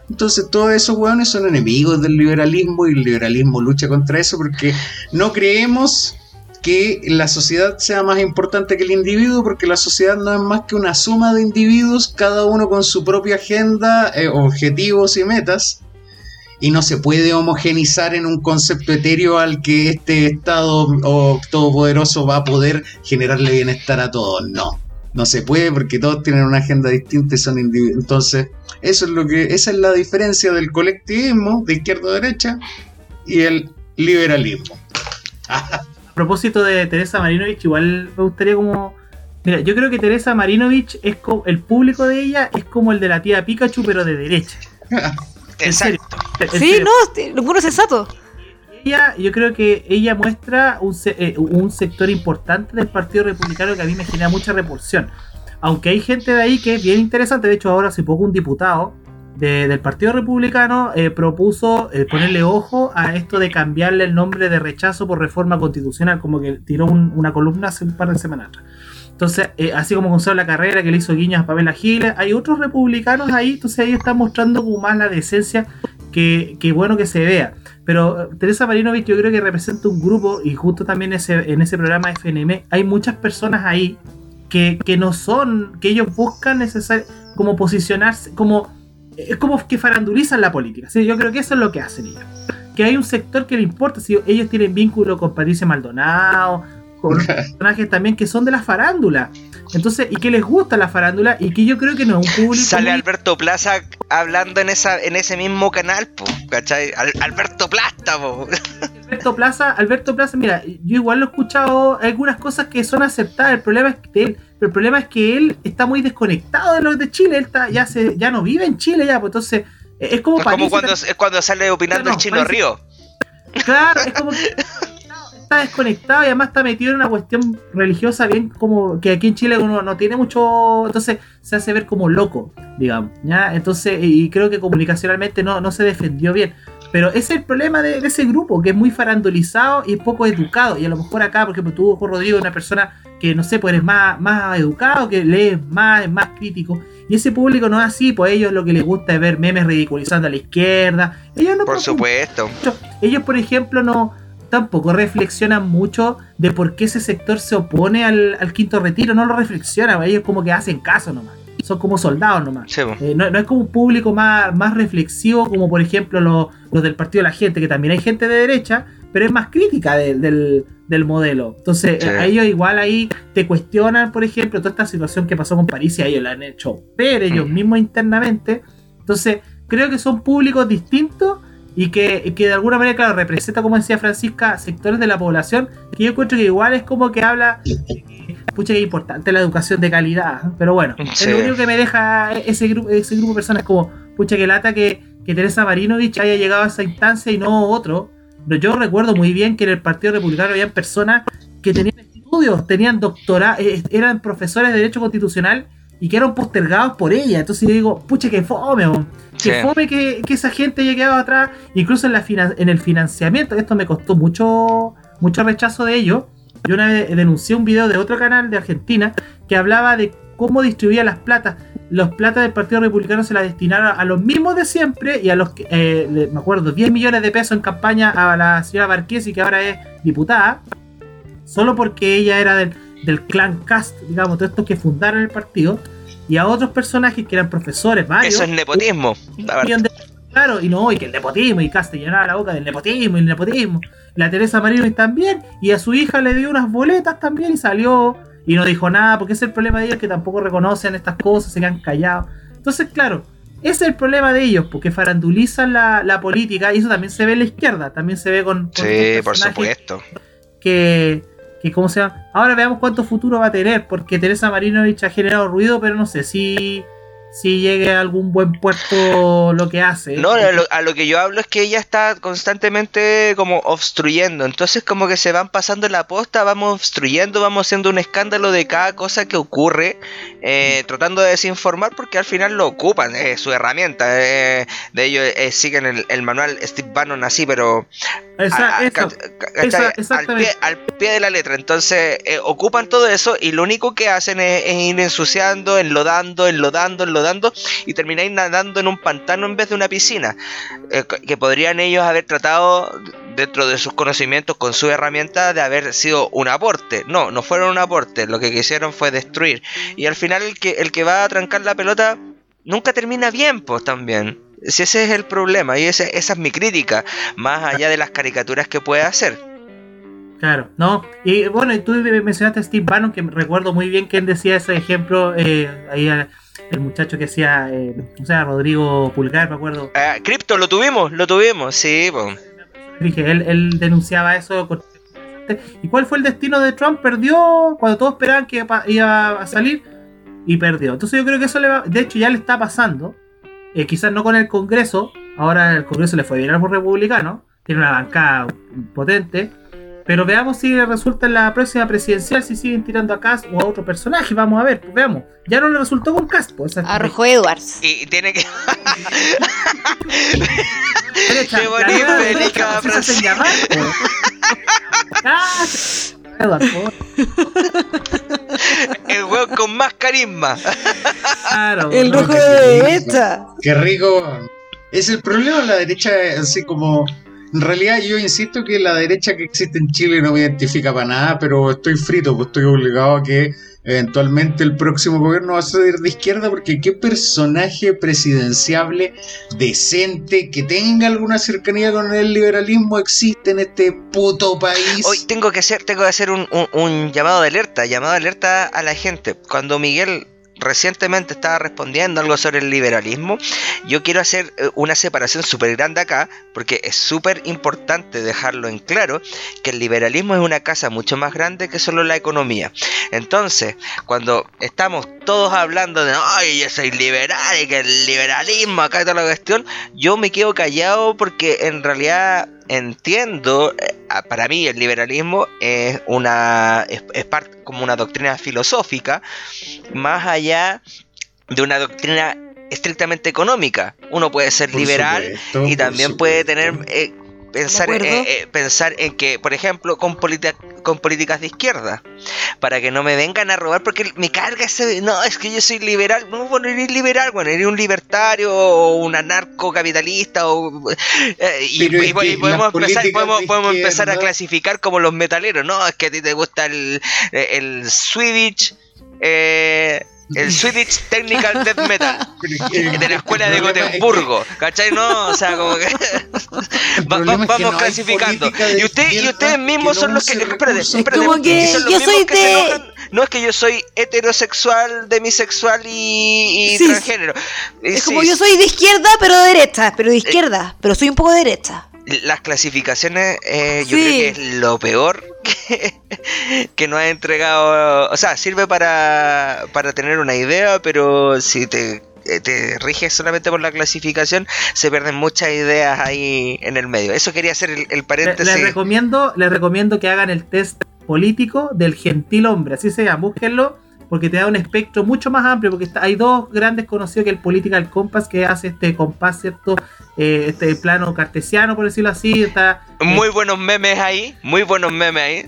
Entonces todos esos hueones son enemigos del liberalismo y el liberalismo lucha contra eso porque no creemos que la sociedad sea más importante que el individuo, porque la sociedad no es más que una suma de individuos, cada uno con su propia agenda, eh, objetivos y metas, y no se puede homogenizar en un concepto etéreo al que este Estado o todopoderoso va a poder generarle bienestar a todos. No, no se puede porque todos tienen una agenda distinta y son individuos. Entonces, eso es lo que, esa es la diferencia del colectivismo de izquierda a derecha y el liberalismo. A propósito de Teresa Marinovich, igual me gustaría como. Mira, yo creo que Teresa Marinovich es como. El público de ella es como el de la tía Pikachu, pero de derecha. En serio. Exacto. En Sí, serio. no, este, lo puro sensato. Yo creo que ella muestra eh, un sector importante del Partido Republicano que a mí me genera mucha repulsión. Aunque hay gente de ahí que es bien interesante. De hecho, ahora hace poco un diputado de- del Partido Republicano eh, propuso eh, ponerle ojo a esto de cambiarle el nombre de rechazo por reforma constitucional, como que tiró un- una columna hace un par de semanas atrás. Entonces, así como Gonzalo La Carrera, que le hizo guiños a Pamela Giles, hay otros republicanos ahí, entonces ahí están mostrando como más la decencia que, que bueno que se vea. Pero eh, Teresa Marinovich yo creo que representa un grupo, y justo también ese, en ese programa FNM, hay muchas personas ahí que, que no son, que ellos buscan necesar, como posicionarse, como es como que farandulizan la política. ¿sí? Yo creo que eso es lo que hacen ellos. Que hay un sector que le importa, si ellos tienen vínculo con Patricia Maldonado, con personajes también que son de la farándula. Entonces, y que les gusta la farándula, y que yo creo que no es un público. Sale muy- Alberto Plaza hablando en esa en ese mismo canal, po, ¿cachai? Al- Alberto Plata, po. Alberto Plaza, Alberto Plaza, mira, yo igual lo he escuchado algunas cosas que son aceptadas. El problema es que él, el problema es que él está muy desconectado de los de Chile. Él está, ya se, ya no vive en Chile ya, pues entonces eh, es como cuando, es cuando sale opinando No, el Chino Río. Claro, es como que está desconectado y además está metido en una cuestión religiosa bien como que aquí en Chile uno no tiene mucho, entonces se hace ver como loco, digamos, ¿ya? Entonces, y creo que comunicacionalmente no, no se defendió bien. Pero ese es el problema de, de ese grupo, que es muy farandulizado y poco educado. Y a lo mejor acá, por ejemplo, tú, Juan Rodrigo, una persona que, no sé, pues eres más, más educado, que lees más, es más crítico. Y ese público no es así, pues ellos lo que les gusta es ver memes ridiculizando a la izquierda. Ellos no Por supuesto. Ellos, por ejemplo, no tampoco reflexionan mucho de por qué ese sector se opone al, al quinto retiro. No lo reflexionan, ellos como que hacen caso nomás. Son como soldados nomás. Sí. Eh, no, no es como un público más, más reflexivo como por ejemplo los, los del Partido de la Gente, que también hay gente de derecha, pero es más crítica de- del, del modelo. Entonces, Sí. a ellos igual ahí te cuestionan, por ejemplo, toda esta situación que pasó con París y a ellos la han hecho ver ellos Mm. mismos internamente. Entonces, creo que son públicos distintos y que, que de alguna manera, claro, representa, como decía Francisca, sectores de la población que yo encuentro que igual es como que habla, pucha, que es importante la educación de calidad, pero bueno, es lo único que me deja ese grupo, ese grupo de personas como, pucha, que lata que, que Teresa Marinovich haya llegado a esa instancia y no otro. Pero yo recuerdo muy bien que en el Partido Republicano había personas que tenían estudios, tenían doctorado, eh, eran profesores de Derecho Constitucional y que eran postergados por ella. Entonces yo digo, pucha, que fome, que fome que, esa gente haya quedado atrás, incluso en, la en el financiamiento. Esto me costó mucho, mucho rechazo de ello. Yo una vez denuncié un video de otro canal de Argentina que hablaba de cómo distribuía las platas. Los platas del Partido Republicano se las destinaron a los mismos de siempre y a los que, eh, me acuerdo, 10 millones de pesos en campaña a la señora Marquesi, que ahora es diputada, solo porque ella era del, del clan Cast, digamos, de estos que fundaron el partido, y a otros personajes que eran profesores, varios. Eso es nepotismo. claro, y no, y que el nepotismo, y Cast llenaba la boca del nepotismo y el nepotismo. La Teresa Marino también, y a su hija le dio unas boletas también y salió y no dijo nada, porque ese es el problema de ellos que tampoco reconocen estas cosas, se quedan callados. Entonces, claro, ese es el problema de ellos, porque farandulizan la, política y eso también se ve en la izquierda, también se ve con... sí, por supuesto. Que, que como sea, ahora veamos cuánto futuro va a tener, porque Teresa Marinovich ha generado ruido, pero no sé si si llegue a algún buen puesto lo que hace. No, a lo, que yo hablo es que ella está constantemente como obstruyendo, entonces como que se van pasando la posta, vamos obstruyendo, vamos haciendo un escándalo de cada cosa que ocurre, eh, tratando de desinformar porque al final lo ocupan, es su herramienta, eh, de ellos eh, siguen el, manual Steve Bannon así, pero al, pie, de la letra, entonces ocupan todo eso y lo único que hacen es, es ir ensuciando, enlodando, enlodando, enlodando dando y termináis nadando en un pantano en vez de una piscina. Eh, que podrían ellos haber tratado dentro de sus conocimientos con su herramienta de haber sido un aporte. No, no fueron un aporte, lo que quisieron fue destruir. Y al final el que, el que va a trancar la pelota nunca termina bien, pues también. Si ese es el problema, y esa es mi crítica, más allá de las caricaturas que puede hacer. Claro, ¿no? Y bueno, y tú mencionaste a Steve Bannon, que recuerdo muy bien que él decía ese ejemplo eh, ahí el muchacho que hacía, eh, o sea, Rodrigo Pulgar, me acuerdo. Ah, Crypto, lo tuvimos, lo tuvimos, sí. Dije, él, él denunciaba eso. ¿Y cuál fue el destino de Trump? Perdió cuando todos esperaban que iba a salir y perdió. Entonces yo creo que eso le va, de hecho ya le está pasando. Eh, quizás no con el Congreso, ahora el Congreso le fue bien a los republicanos, tiene una bancada potente pero veamos si resulta en la próxima presidencial si siguen tirando a Cast o a otro personaje. Vamos a ver, pues veamos. Ya no le resultó con Cast. Pues, a Rojo Edwards. Y tiene que. Qué bonita frase. llamar, El huevo con más carisma. Claro, el rojo de derecha. Qué rico. Es el problema de la derecha, así como en realidad yo insisto que la derecha que existe en Chile no me identifica para nada, pero estoy frito, pues estoy obligado a que eventualmente el próximo gobierno va a ser de izquierda porque qué personaje presidenciable decente que tenga alguna cercanía con el liberalismo existe en este puto país. Hoy tengo que hacer, tengo que hacer un, un llamado de alerta, llamado de alerta a la gente. Cuando Miguel recientemente estaba respondiendo algo sobre el liberalismo, yo quiero hacer eh, una separación súper grande acá, porque es súper importante dejarlo en claro, que el liberalismo es una casa mucho más grande que solo la economía. Entonces, cuando estamos todos hablando de, ay, yo soy liberal y que el liberalismo acá toda la cuestión, yo me quedo callado porque en realidad entiendo, eh, para mí el liberalismo es una es, parte como una doctrina filosófica, más allá de una doctrina estrictamente económica. Uno puede ser liberal y también puede tener eh, pensar, eh, eh, pensar en que, por ejemplo, con, con políticas de izquierda, para que no me vengan a robar, porque me carga ese, no, es que yo soy liberal, no, bueno, eres liberal, bueno, eres un libertario o un anarcocapitalista, o, eh, y, podemos, empezar, podemos, empezar a clasificar como los metaleros, no, es que a ti te gusta el, el Swedish, eh, el Swedish Technical Death Metal de la escuela de Gotemburgo, ¿cachai? No, o sea, como que vamos clasificando. Y, usted, y ustedes mismos son los que, espérate, espérate, como que yo soy de no es que yo soy heterosexual, demisexual y, y Sí. transgénero. Eh, Es sí, como yo soy de izquierda, pero de derecha. Pero de izquierda, pero soy un poco de derecha. Las clasificaciones, eh, yo creo que es lo peor que, que nos ha entregado. O sea, sirve para, para tener una idea, pero si te, eh, te riges solamente por la clasificación, se pierden muchas ideas ahí en el medio. Eso quería hacer el, paréntesis. les, recomiendo, les recomiendo que hagan el test político del gentil hombre, así se llama, búsquenlo, porque te da un espectro mucho más amplio, porque está- hay dos grandes conocidos, que el Political Compass, que hace este compás, ¿cierto? Eh, este plano cartesiano, por decirlo así, está Muy buenos memes ahí, muy buenos memes ahí.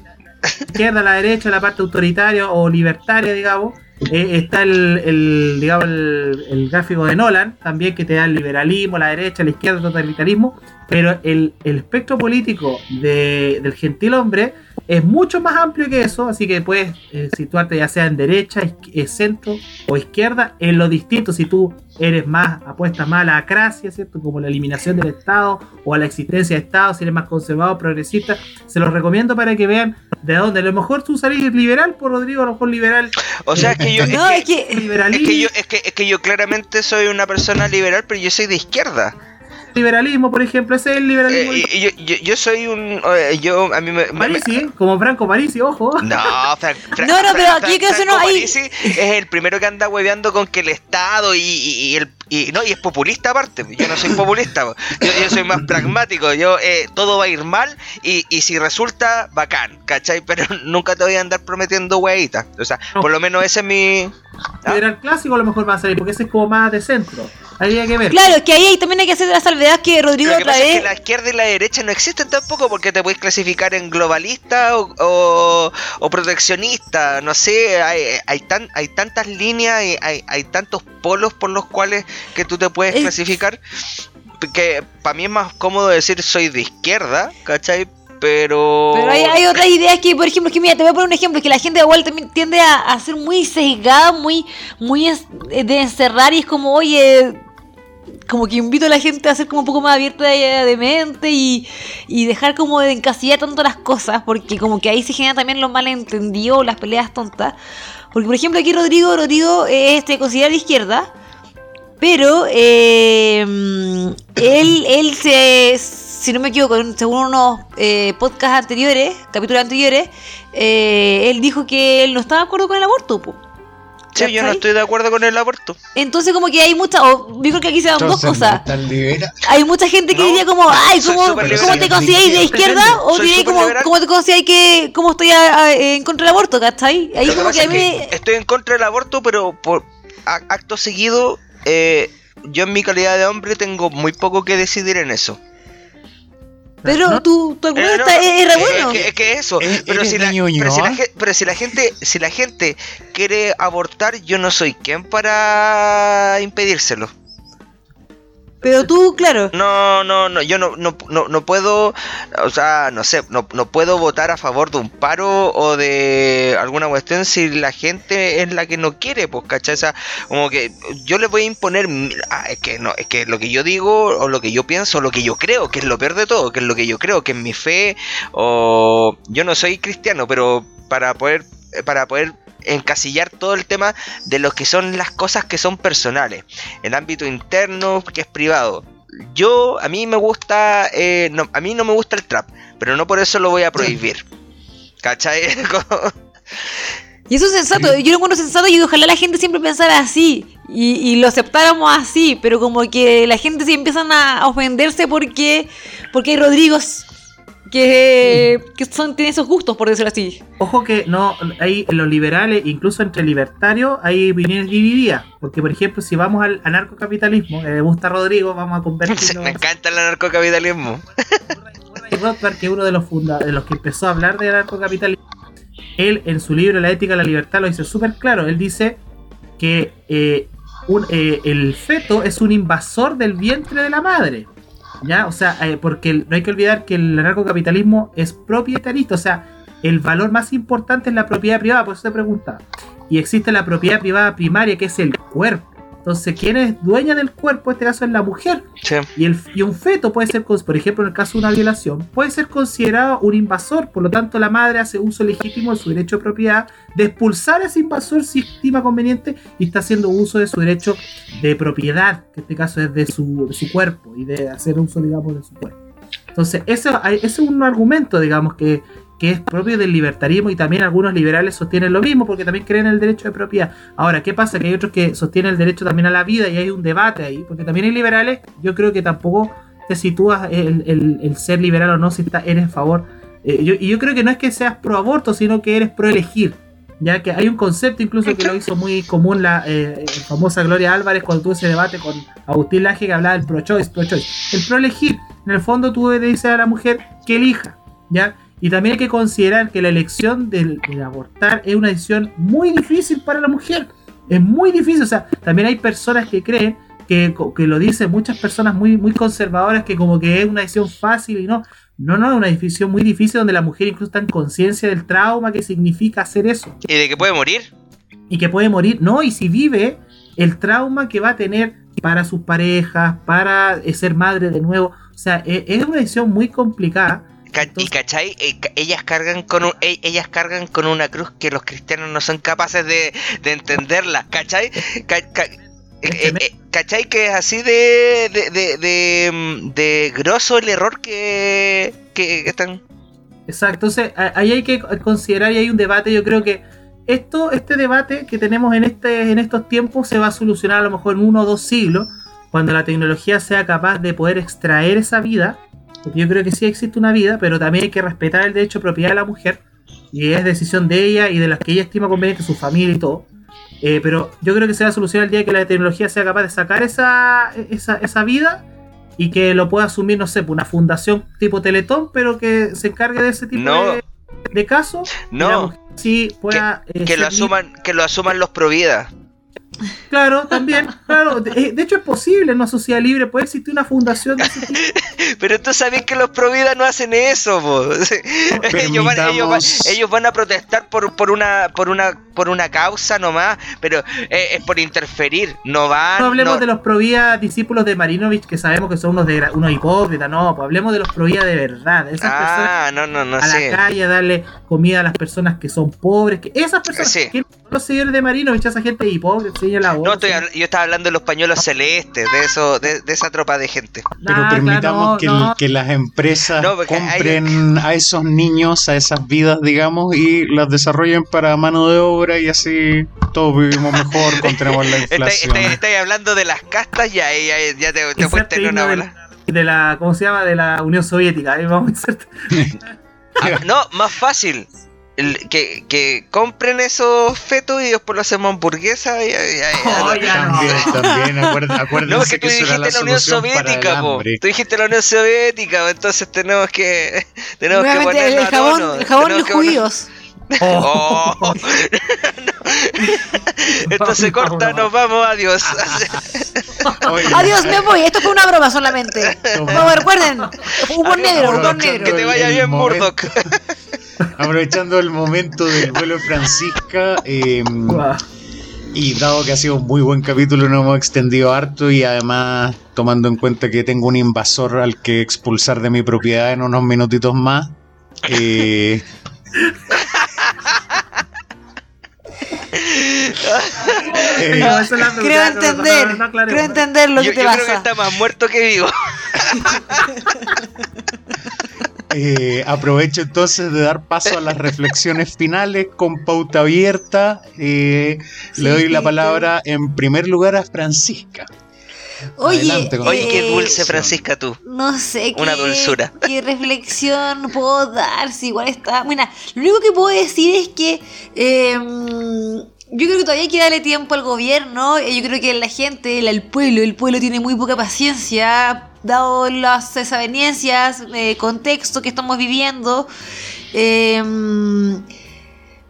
izquierda, la derecha, la parte autoritaria o libertaria, digamos. Eh, está el, el, digamos, el, el gráfico de Nolan, también que te da el liberalismo, la derecha, la izquierda, el totalitarismo. Pero el, el espectro político de- del gentil hombre es mucho más amplio que eso, así que puedes eh, situarte ya sea en derecha, centro o izquierda, en lo distinto. Si tú eres más, apuestas más a la acracia, ¿cierto? Como la eliminación del Estado o a la existencia de Estado, si eres más conservador, progresista, se los recomiendo para que vean de dónde. A lo mejor tú salís liberal por Rodrigo, a lo mejor liberal. O sea, es que yo. No, es es que, que. es Liberalismo, que yo, es que, es que yo claramente soy una persona liberal, pero yo soy de izquierda. Liberalismo, por ejemplo, ese es el liberalismo. Eh, y yo, yo, yo soy un. eh, yo, a mí me. me- Parisi, ¿eh? como Franco Parisi, ojo. No, Fran- Fran- No, no, pero Fran- aquí hay que Franco uno ahí. Parisi es el primero que anda hueveando con que el Estado y, y- y el y no y es populista aparte. Yo no soy populista, po. yo, yo soy más pragmático. Yo eh, todo va a ir mal y, y si resulta bacán, ¿cachai? Pero nunca te voy a andar prometiendo huevitas. O sea, No. por lo menos ese es mi. ¿Ah? Liberal clásico a lo mejor va a salir, porque ese es como más de centro. Ahí hay que ver. Claro, es que ahí también hay que hacer la salvedad que Rodrigo Lo que otra pasa es vez. que la izquierda y la derecha no existen tampoco porque te puedes clasificar en globalista o, o, o proteccionista. No sé, hay, hay, tan, hay tantas líneas y hay, hay tantos polos por los cuales que tú te puedes Es- clasificar que para mí es más cómodo decir soy de izquierda, ¿cachai? Pero... Pero hay, hay otras ideas que, por ejemplo, que mira, te voy a poner un ejemplo, que la gente igual también tiende a, a ser muy sesgada, muy, muy es- de encerrar y es como, oye, como que invito a la gente a ser como un poco más abierta de, de mente y, y dejar como de encasillar tanto las cosas, porque como que ahí se genera también los malentendidos, las peleas tontas. Porque, por ejemplo, aquí Rodrigo, Rodrigo es este, considera de izquierda, pero eh, él, él se, si no me equivoco, según unos eh, podcasts anteriores, capítulos anteriores, eh, él dijo que él no estaba de acuerdo con el aborto. po. Sí, yo no estoy de acuerdo con el aborto. Entonces como que hay muchas, o yo creo que aquí se dan dos cosas. Hay mucha gente que No, diría como, ay, ¿cómo, ¿cómo te consideráis de izquierda? O diría como. ¿cómo te consideráis que, cómo estoy a- a- en contra del aborto, ¿cachai? Ahí Lo que como que pasa a mí... que estoy en contra del aborto, pero por acto seguido, eh, yo en mi calidad de hombre tengo muy poco que decidir en eso. Pero ¿No? tu, tu argumento Eh, no, está- es, es re bueno. Es que, es que eso. ¿Eres- Pero si, la, de Ñuñoa? pero, si la, gen- pero si la gente si la gente quiere abortar, yo no soy quien para impedírselo. Pero tú, claro. No, no, no, yo no, no, no, no puedo, o sea, no sé, no, no puedo votar a favor de un paro o de alguna cuestión si la gente es la que no quiere, pues, ¿cachai? O sea, como que yo le voy a imponer, ah, es que no, es que lo que yo digo o lo que yo pienso o lo que yo creo, que es lo peor de todo, que es lo que yo creo, que es mi fe, o yo no soy cristiano, pero para poder, para poder encasillar todo el tema de lo que son las cosas que son personales, el ámbito interno que es privado. Yo, a mí me gusta, eh, no, a mí no me gusta el trap, pero no por eso lo voy a prohibir. ¿Cachai? Y eso es sensato, yo lo encuentro sensato y ojalá la gente siempre pensara así y, y lo aceptáramos así, pero como que la gente se empiezan a ofenderse porque, porque hay Rodrigos que, que son, tienen esos gustos, por decirlo así. Ojo que no, hay en los liberales, incluso entre libertarios, hay opiniones divididas. Porque, por ejemplo, si vamos al anarcocapitalismo, que le gusta Rodrigo, vamos a convertirlo. me encanta el anarcocapitalismo. Murray Rothbard, que es uno de los, funda- de los que empezó a hablar del anarcocapitalismo, él en su libro La ética de la libertad lo dice súper claro. Él dice que eh, un- eh, el feto es un invasor del vientre de la madre. ¿Ya? O sea, eh, porque no hay que olvidar que el anarcocapitalismo es propietarista. O sea, el valor más importante es la propiedad privada. Por eso te preguntaba. Y existe la propiedad privada primaria, que es el cuerpo. Entonces, ¿quién es dueña del cuerpo? En este caso es la mujer. Sí. Y, el, y un feto puede ser, por ejemplo, en el caso de una violación, puede ser considerado un invasor. Por lo tanto, la madre hace uso legítimo de su derecho de propiedad de expulsar a ese invasor si estima conveniente y está haciendo uso de su derecho de propiedad, que en este caso es de su, de su cuerpo y de hacer uso, digamos, de su cuerpo. Entonces, ese, ese es un argumento, digamos, que, que es propio del libertarismo y también algunos liberales sostienen lo mismo porque también creen en el derecho de propiedad. Ahora, ¿qué pasa? Que hay otros que sostienen el derecho también a la vida y hay un debate ahí, porque también hay liberales, yo creo que tampoco te sitúas el, ser liberal o no si está, eres a favor. Eh, y yo creo que no es que seas pro aborto, sino que eres pro elegir. Ya que hay un concepto incluso que lo hizo muy común la eh, famosa Gloria Álvarez cuando tuvo ese debate con Agustín Laje que hablaba del pro-choice, pro-choice. El pro-elegir, en el fondo tú le dices a la mujer que elija, ¿ya? Y también hay que considerar que la elección del, del abortar es una decisión muy difícil para la mujer. Es muy difícil, o sea, también hay personas que creen que, que lo dicen muchas personas muy, muy conservadoras que como que es una decisión fácil y no. No, no, es una decisión muy difícil donde la mujer incluso está en conciencia del trauma que significa hacer eso ¿Y de que puede morir? y que puede morir, no, y si vive, el trauma que va a tener para sus parejas, para eh, ser madre de nuevo, o sea, e- es una decisión muy complicada. Entonces- y cachai, Eh, ellas cargan con un- e- ellas cargan con una cruz que los cristianos no son capaces de, de entenderla, ¿cachai? Ca- ca- eh, eh, eh, ¿Cachai que es así de de, de, de, mm, de grosso el error que, que están? Exacto, entonces ahí hay que considerar y hay un debate, yo creo que esto, este debate que tenemos en, este, en estos tiempos se va a solucionar a lo mejor en uno o dos siglos, cuando la tecnología sea capaz de poder extraer esa vida, porque yo creo que sí existe una vida, pero también hay que respetar el derecho de propiedad de la mujer, y es decisión de ella y de las que ella estima conveniente, su familia y todo. Eh, pero yo creo que se va a solucionar el día que la tecnología sea capaz de sacar esa, esa, esa vida y que lo pueda asumir, no sé, pues, una fundación tipo Teletón, pero que se encargue de ese tipo No. de, de casos. No, sí pueda. eh, que lo asuman, que lo asuman los provida. Claro, también. Claro, de, eh, de hecho es posible en una sociedad libre, puede existir una fundación de ese tipo. Pero tú sabes que los provida no hacen eso, ellos, van, ellos, van, Permitamos- ellos van a protestar por, por una por una por una causa nomás, pero eh, es por interferir, no van No hablemos no- de los provías discípulos de Marinovich, que sabemos que son unos, de, unos hipócritas, no, pues hablemos de los provías de verdad, de esas personas Ah, no, no, no a sé. la calle a darle comida a las personas que son pobres, que esas personas, Sí. que los señores de Marinovich, esa gente hipócrita, la No, estoy, yo estaba hablando de los pañuelos celestes, de eso, de, de esa tropa de gente. Pero Ah, permitamos claro, que, no, que las empresas No, porque hay- compren a esos niños, a esas vidas, digamos, y las desarrollen para mano de obra y así todos vivimos mejor, contenemos la inflación. estáis- estáis hablando de las castas y ahí ya, ya te, te fuiste en una de bola. la- de la, ¿cómo se llama? De la Unión Soviética, ahí vamos a insertar. Ah, no, más fácil. El- que, que compren esos fetos y después lo hacemos hamburguesa y, y- y- Oh, ya no. También, también, acuérd- acuérdense No, tú que era dijiste la la Unión Soviética, po. Tú dijiste la Unión Soviética, entonces tenemos que tenemos que ponernos el a jabón, tono, el jabón los judíos. Oh. Entonces corta, nos vamos, adiós. Oye, Adiós, me voy. Esto fue una broma solamente. No, recuerden. Humor Adiós, negro, humor negro. que te vaya bien. Murdoch. Aprovechando el momento del vuelo de Francisca, eh, y dado que ha sido un muy buen capítulo, nos hemos extendido harto y además tomando en cuenta que tengo un invasor al que expulsar de mi propiedad en unos minutitos más. eh, eh, No, es Creo entender, no, no aclaremos. creo entender lo Yo, que te yo creo que está más muerto que vivo. Eh, aprovecho entonces de dar paso a las reflexiones finales con pauta abierta. Eh, le doy la palabra en primer lugar a Francisca. Oye, Oye, qué eh, dulce, Francisca, tú. No sé Una qué, dulzura. qué reflexión puedo dar, si igual está... Mira, lo único que puedo decir es que eh, yo creo que todavía hay que darle tiempo al gobierno, eh, yo creo que la gente, el pueblo, el pueblo tiene muy poca paciencia, dado las desavenencias, eh, contexto que estamos viviendo. Eh,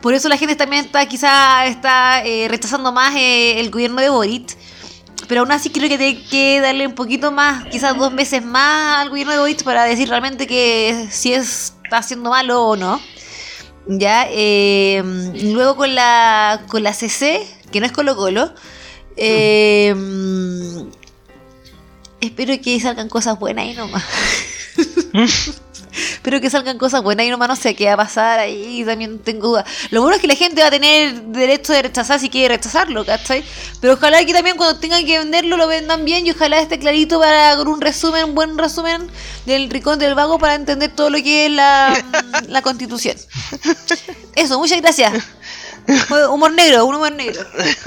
por eso la gente también está quizá está eh, rechazando más eh, el gobierno de Boric. Pero aún así creo que hay que darle un poquito más, quizás dos meses más al gobierno de Boric para decir realmente que si es- está haciendo malo o no. Ya, eh, luego con la, con la CC, que no es Colo Colo, Eh, mm, espero que salgan cosas buenas ahí nomás. espero que salgan cosas buenas y nomás no sé qué va a pasar ahí. También tengo dudas. Lo bueno es que la gente va a tener derecho de rechazar si quiere rechazarlo, ¿cachai? Pero ojalá que también cuando tengan que venderlo lo vendan bien y ojalá esté clarito para con un resumen, un buen resumen del Ricón del Vago para entender todo lo que es la, la constitución. Eso, muchas gracias. Humor negro, un humor negro.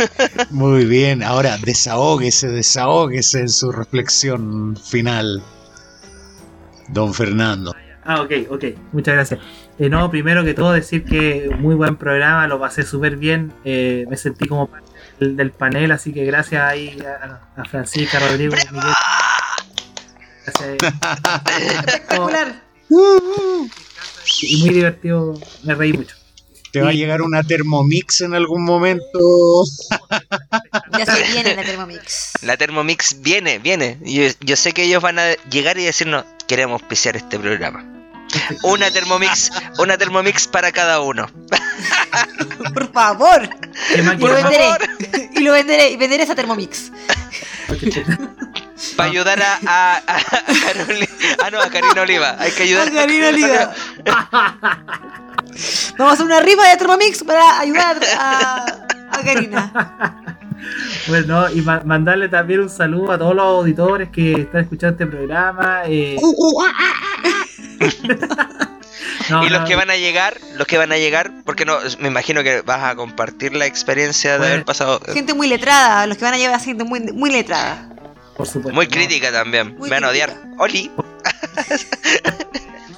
Muy bien, ahora desahógese, desahógese en su reflexión final, don Fernando. Ah, ok, ok. Muchas gracias. Eh, no, primero que todo decir que muy buen programa, lo pasé súper bien. eh, me sentí como parte del, del panel, así que gracias ahí a, a Francisca, Rodrigo, Miguel. Gracias. Espectacular. Y muy divertido, me reí mucho. ¿Te va a llegar una Thermomix en algún momento? Ya se viene la Thermomix. La Thermomix viene, viene. Yo, yo sé que ellos van a llegar y decirnos, queremos auspiciar este programa. Una Thermomix, una Thermomix para cada uno. Por favor. ¿Qué más Y lo venderé. Y lo venderé. Y venderé esa Thermomix. Para ayudar a, a, a, a Caroli- ah, no, a Karina Oliva. Hay que ayudar A Karina Oliva. Vamos a hacer una rifa de Thermomix para ayudar a, a Karina. Bueno, y ma- mandarle también un saludo a todos los auditores que están escuchando este programa. eh. No, Y los no, que van a llegar, los que van a llegar, porque no, me imagino que vas a compartir la experiencia de Bueno. haber pasado. Gente muy letrada. Los que van a llevar a gente muy, muy letrada. Por supuesto. Muy no. crítica también. Muy me van a odiar. Oli.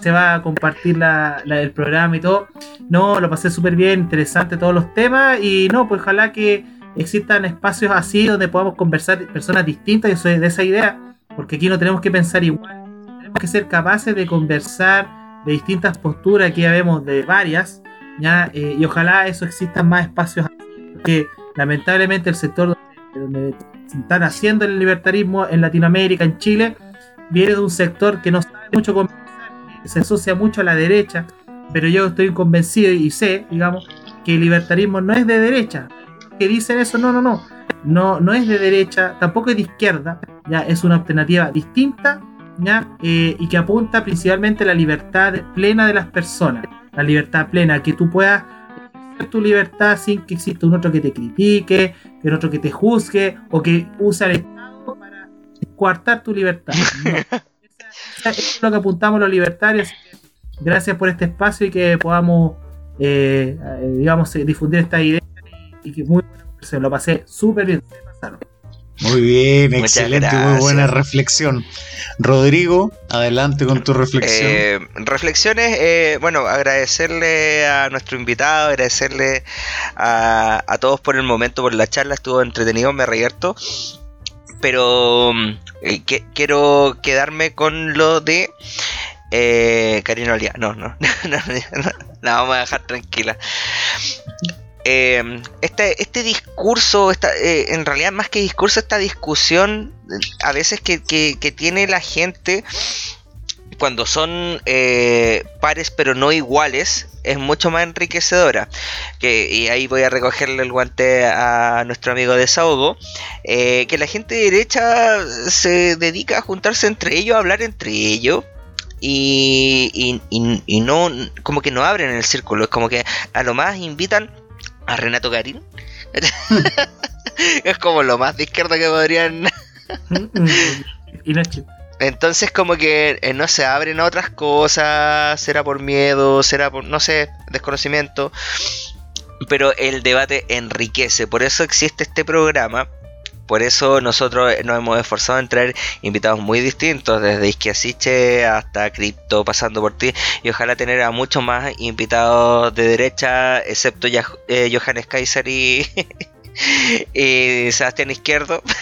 se va a compartir la, la- el programa y todo. No, lo pasé súper bien, interesante todos los temas y no, pues ojalá que existan espacios así donde podamos conversar personas distintas, yo soy de esa idea, porque aquí no tenemos que pensar igual, tenemos que ser capaces de conversar de distintas posturas, aquí ya vemos de varias, ¿ya? Eh, y ojalá eso existan más espacios así, porque lamentablemente el sector donde, donde se están haciendo el libertarismo en Latinoamérica, en Chile, viene de un sector que no sabe mucho conversar, que se asocia mucho a la derecha, pero yo estoy convencido y sé, digamos, que el libertarismo no es de derecha. Que dicen eso, no, no, no. No, no es de derecha, tampoco es de izquierda, ya es una alternativa distinta, ya, Eh, y que apunta principalmente a la libertad plena de las personas, la libertad plena, que tú puedas ejercer tu libertad sin que exista un otro que te critique, que un otro que te juzgue o que use al Estado para coartar tu libertad. No. Es lo que apuntamos los libertarios. Gracias por este espacio y que podamos, eh, eh, digamos, difundir esta idea y que muy buena conversación. Lo pasé súper bien. se pasaron. Muy bien, Muchas excelente, muy buena reflexión. Rodrigo, adelante con tu reflexión. Eh, reflexiones, eh, bueno, agradecerle a nuestro invitado, agradecerle a, a todos por el momento, por la charla, estuvo entretenido, me reí harto. Pero mm, eh, que- quiero quedarme con lo de eh, Karina Olía. No, no, no, no, no, la vamos a dejar tranquila. Eh, este, este discurso, esta, eh, en realidad más que discurso, esta discusión eh, a veces que, que- tiene la gente cuando son eh, pares pero no iguales es mucho más enriquecedora. Que, y ahí voy a recogerle el guante a nuestro amigo Desahogo eh, que la gente derecha se dedica a juntarse entre ellos a hablar entre ellos y- y- y no como que no abren el círculo. Es como que a lo más invitan a Renato Garín es como lo más de izquierda que podrían y chiste. entonces como que eh, no se abren a otras cosas, será por miedo, será por, no sé, desconocimiento. Pero el debate enriquece, por eso existe este programa. Por eso nosotros eh, nos hemos esforzado en traer invitados muy distintos, desde Isquiasiche hasta Crypto, pasando por ti, y ojalá tener a muchos más invitados de derecha, excepto ya, eh, Johannes Kaiser y, y Sebastián Izquierdo.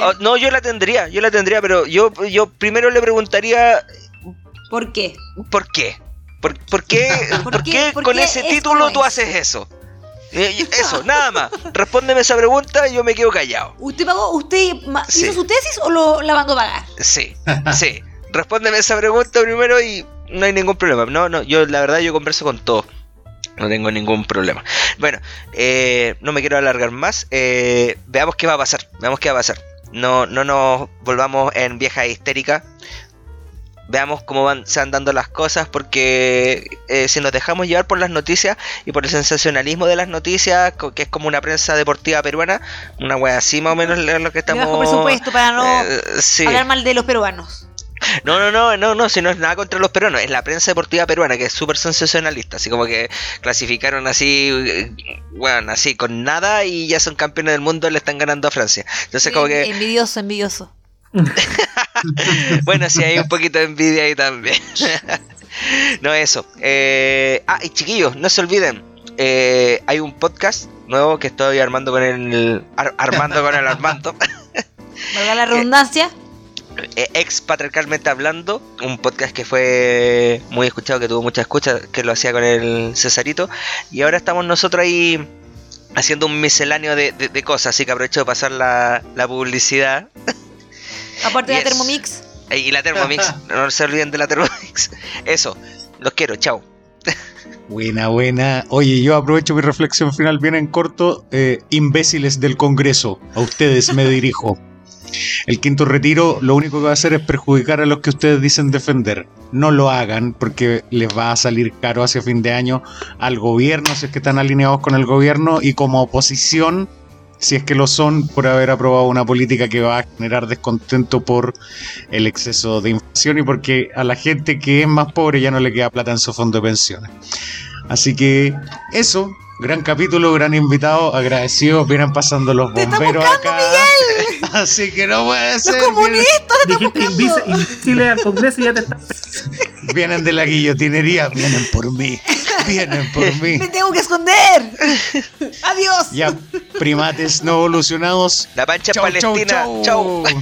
Oh, no, yo la tendría, yo la tendría, pero yo, yo primero le preguntaría ¿Por qué? ¿por qué? ¿Por, por qué, ¿Por por qué? qué ¿Por con ese es título tú es? haces eso? Eh, Eso, nada más. Respóndeme esa pregunta y yo me quedo callado. ¿Usted pagó? ¿Usted Sí. hizo su tesis o lo, la mandó a pagar? Sí, sí. Respóndeme esa pregunta primero y no hay ningún problema. No, no, yo la verdad yo converso con todo. No tengo ningún problema. Bueno, eh, no me quiero alargar más. Eh, veamos qué va a pasar. Veamos qué va a pasar. No, no nos volvamos en vieja histérica. Veamos cómo van, se van dando las cosas, porque eh, si nos dejamos llevar por las noticias y por el sensacionalismo de las noticias, que es como una prensa deportiva peruana, una wea así más o menos es lo que estamos... bajo presupuesto para no Eh, sí. hablar mal de los peruanos. No, no, no, no, no, si no es nada contra los peruanos, es la prensa deportiva peruana que es súper sensacionalista, así como que clasificaron así, eh, bueno, así con nada y ya son campeones del mundo, le están ganando a Francia. Entonces como que, Envidioso, envidioso. bueno, sí hay un poquito de envidia ahí también. no, eso. Eh, ah, y chiquillos, no se olviden, eh, hay un podcast nuevo que estoy armando con el, ar- armando con el Armando. Valga la redundancia. eh, ex patriarcalmente hablando, un podcast que fue muy escuchado, que tuvo mucha escucha, que lo hacía con el Cesarito, y ahora estamos nosotros ahí haciendo un misceláneo de, de- de cosas, así que aprovecho de pasar la, la publicidad Aparte de la Thermomix. Y la Thermomix, no se olviden de la Thermomix. Eso, los quiero, chao. Buena, buena. Oye, yo aprovecho mi reflexión final bien en corto. Eh, imbéciles del Congreso, a ustedes me dirijo. El quinto retiro lo único que va a hacer es perjudicar a los que ustedes dicen defender. No lo hagan porque les va a salir caro hacia fin de año al gobierno, si es que están alineados con el gobierno, y como oposición, si es que lo son, por haber aprobado una política que va a generar descontento por el exceso de inflación y porque a la gente que es más pobre ya no le queda plata en su fondo de pensiones. Así que eso, gran capítulo, gran invitado, agradecidos, vienen pasando los ¡Te está bomberos buscando, acá. Así que no puede ¡Los ser. Vienen, comunistas! Dijiste invis- invisible al Congreso y ya te estás. vienen de la guillotinería, vienen por mí, vienen por mí. ¡Me tengo que esconder! ¡Adiós! Ya, primates no evolucionados. La pancha Chau, palestina, chau.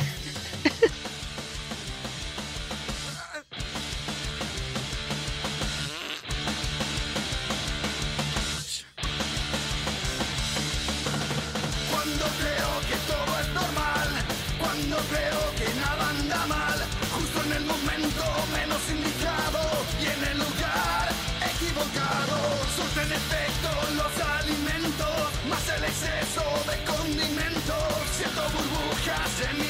hacen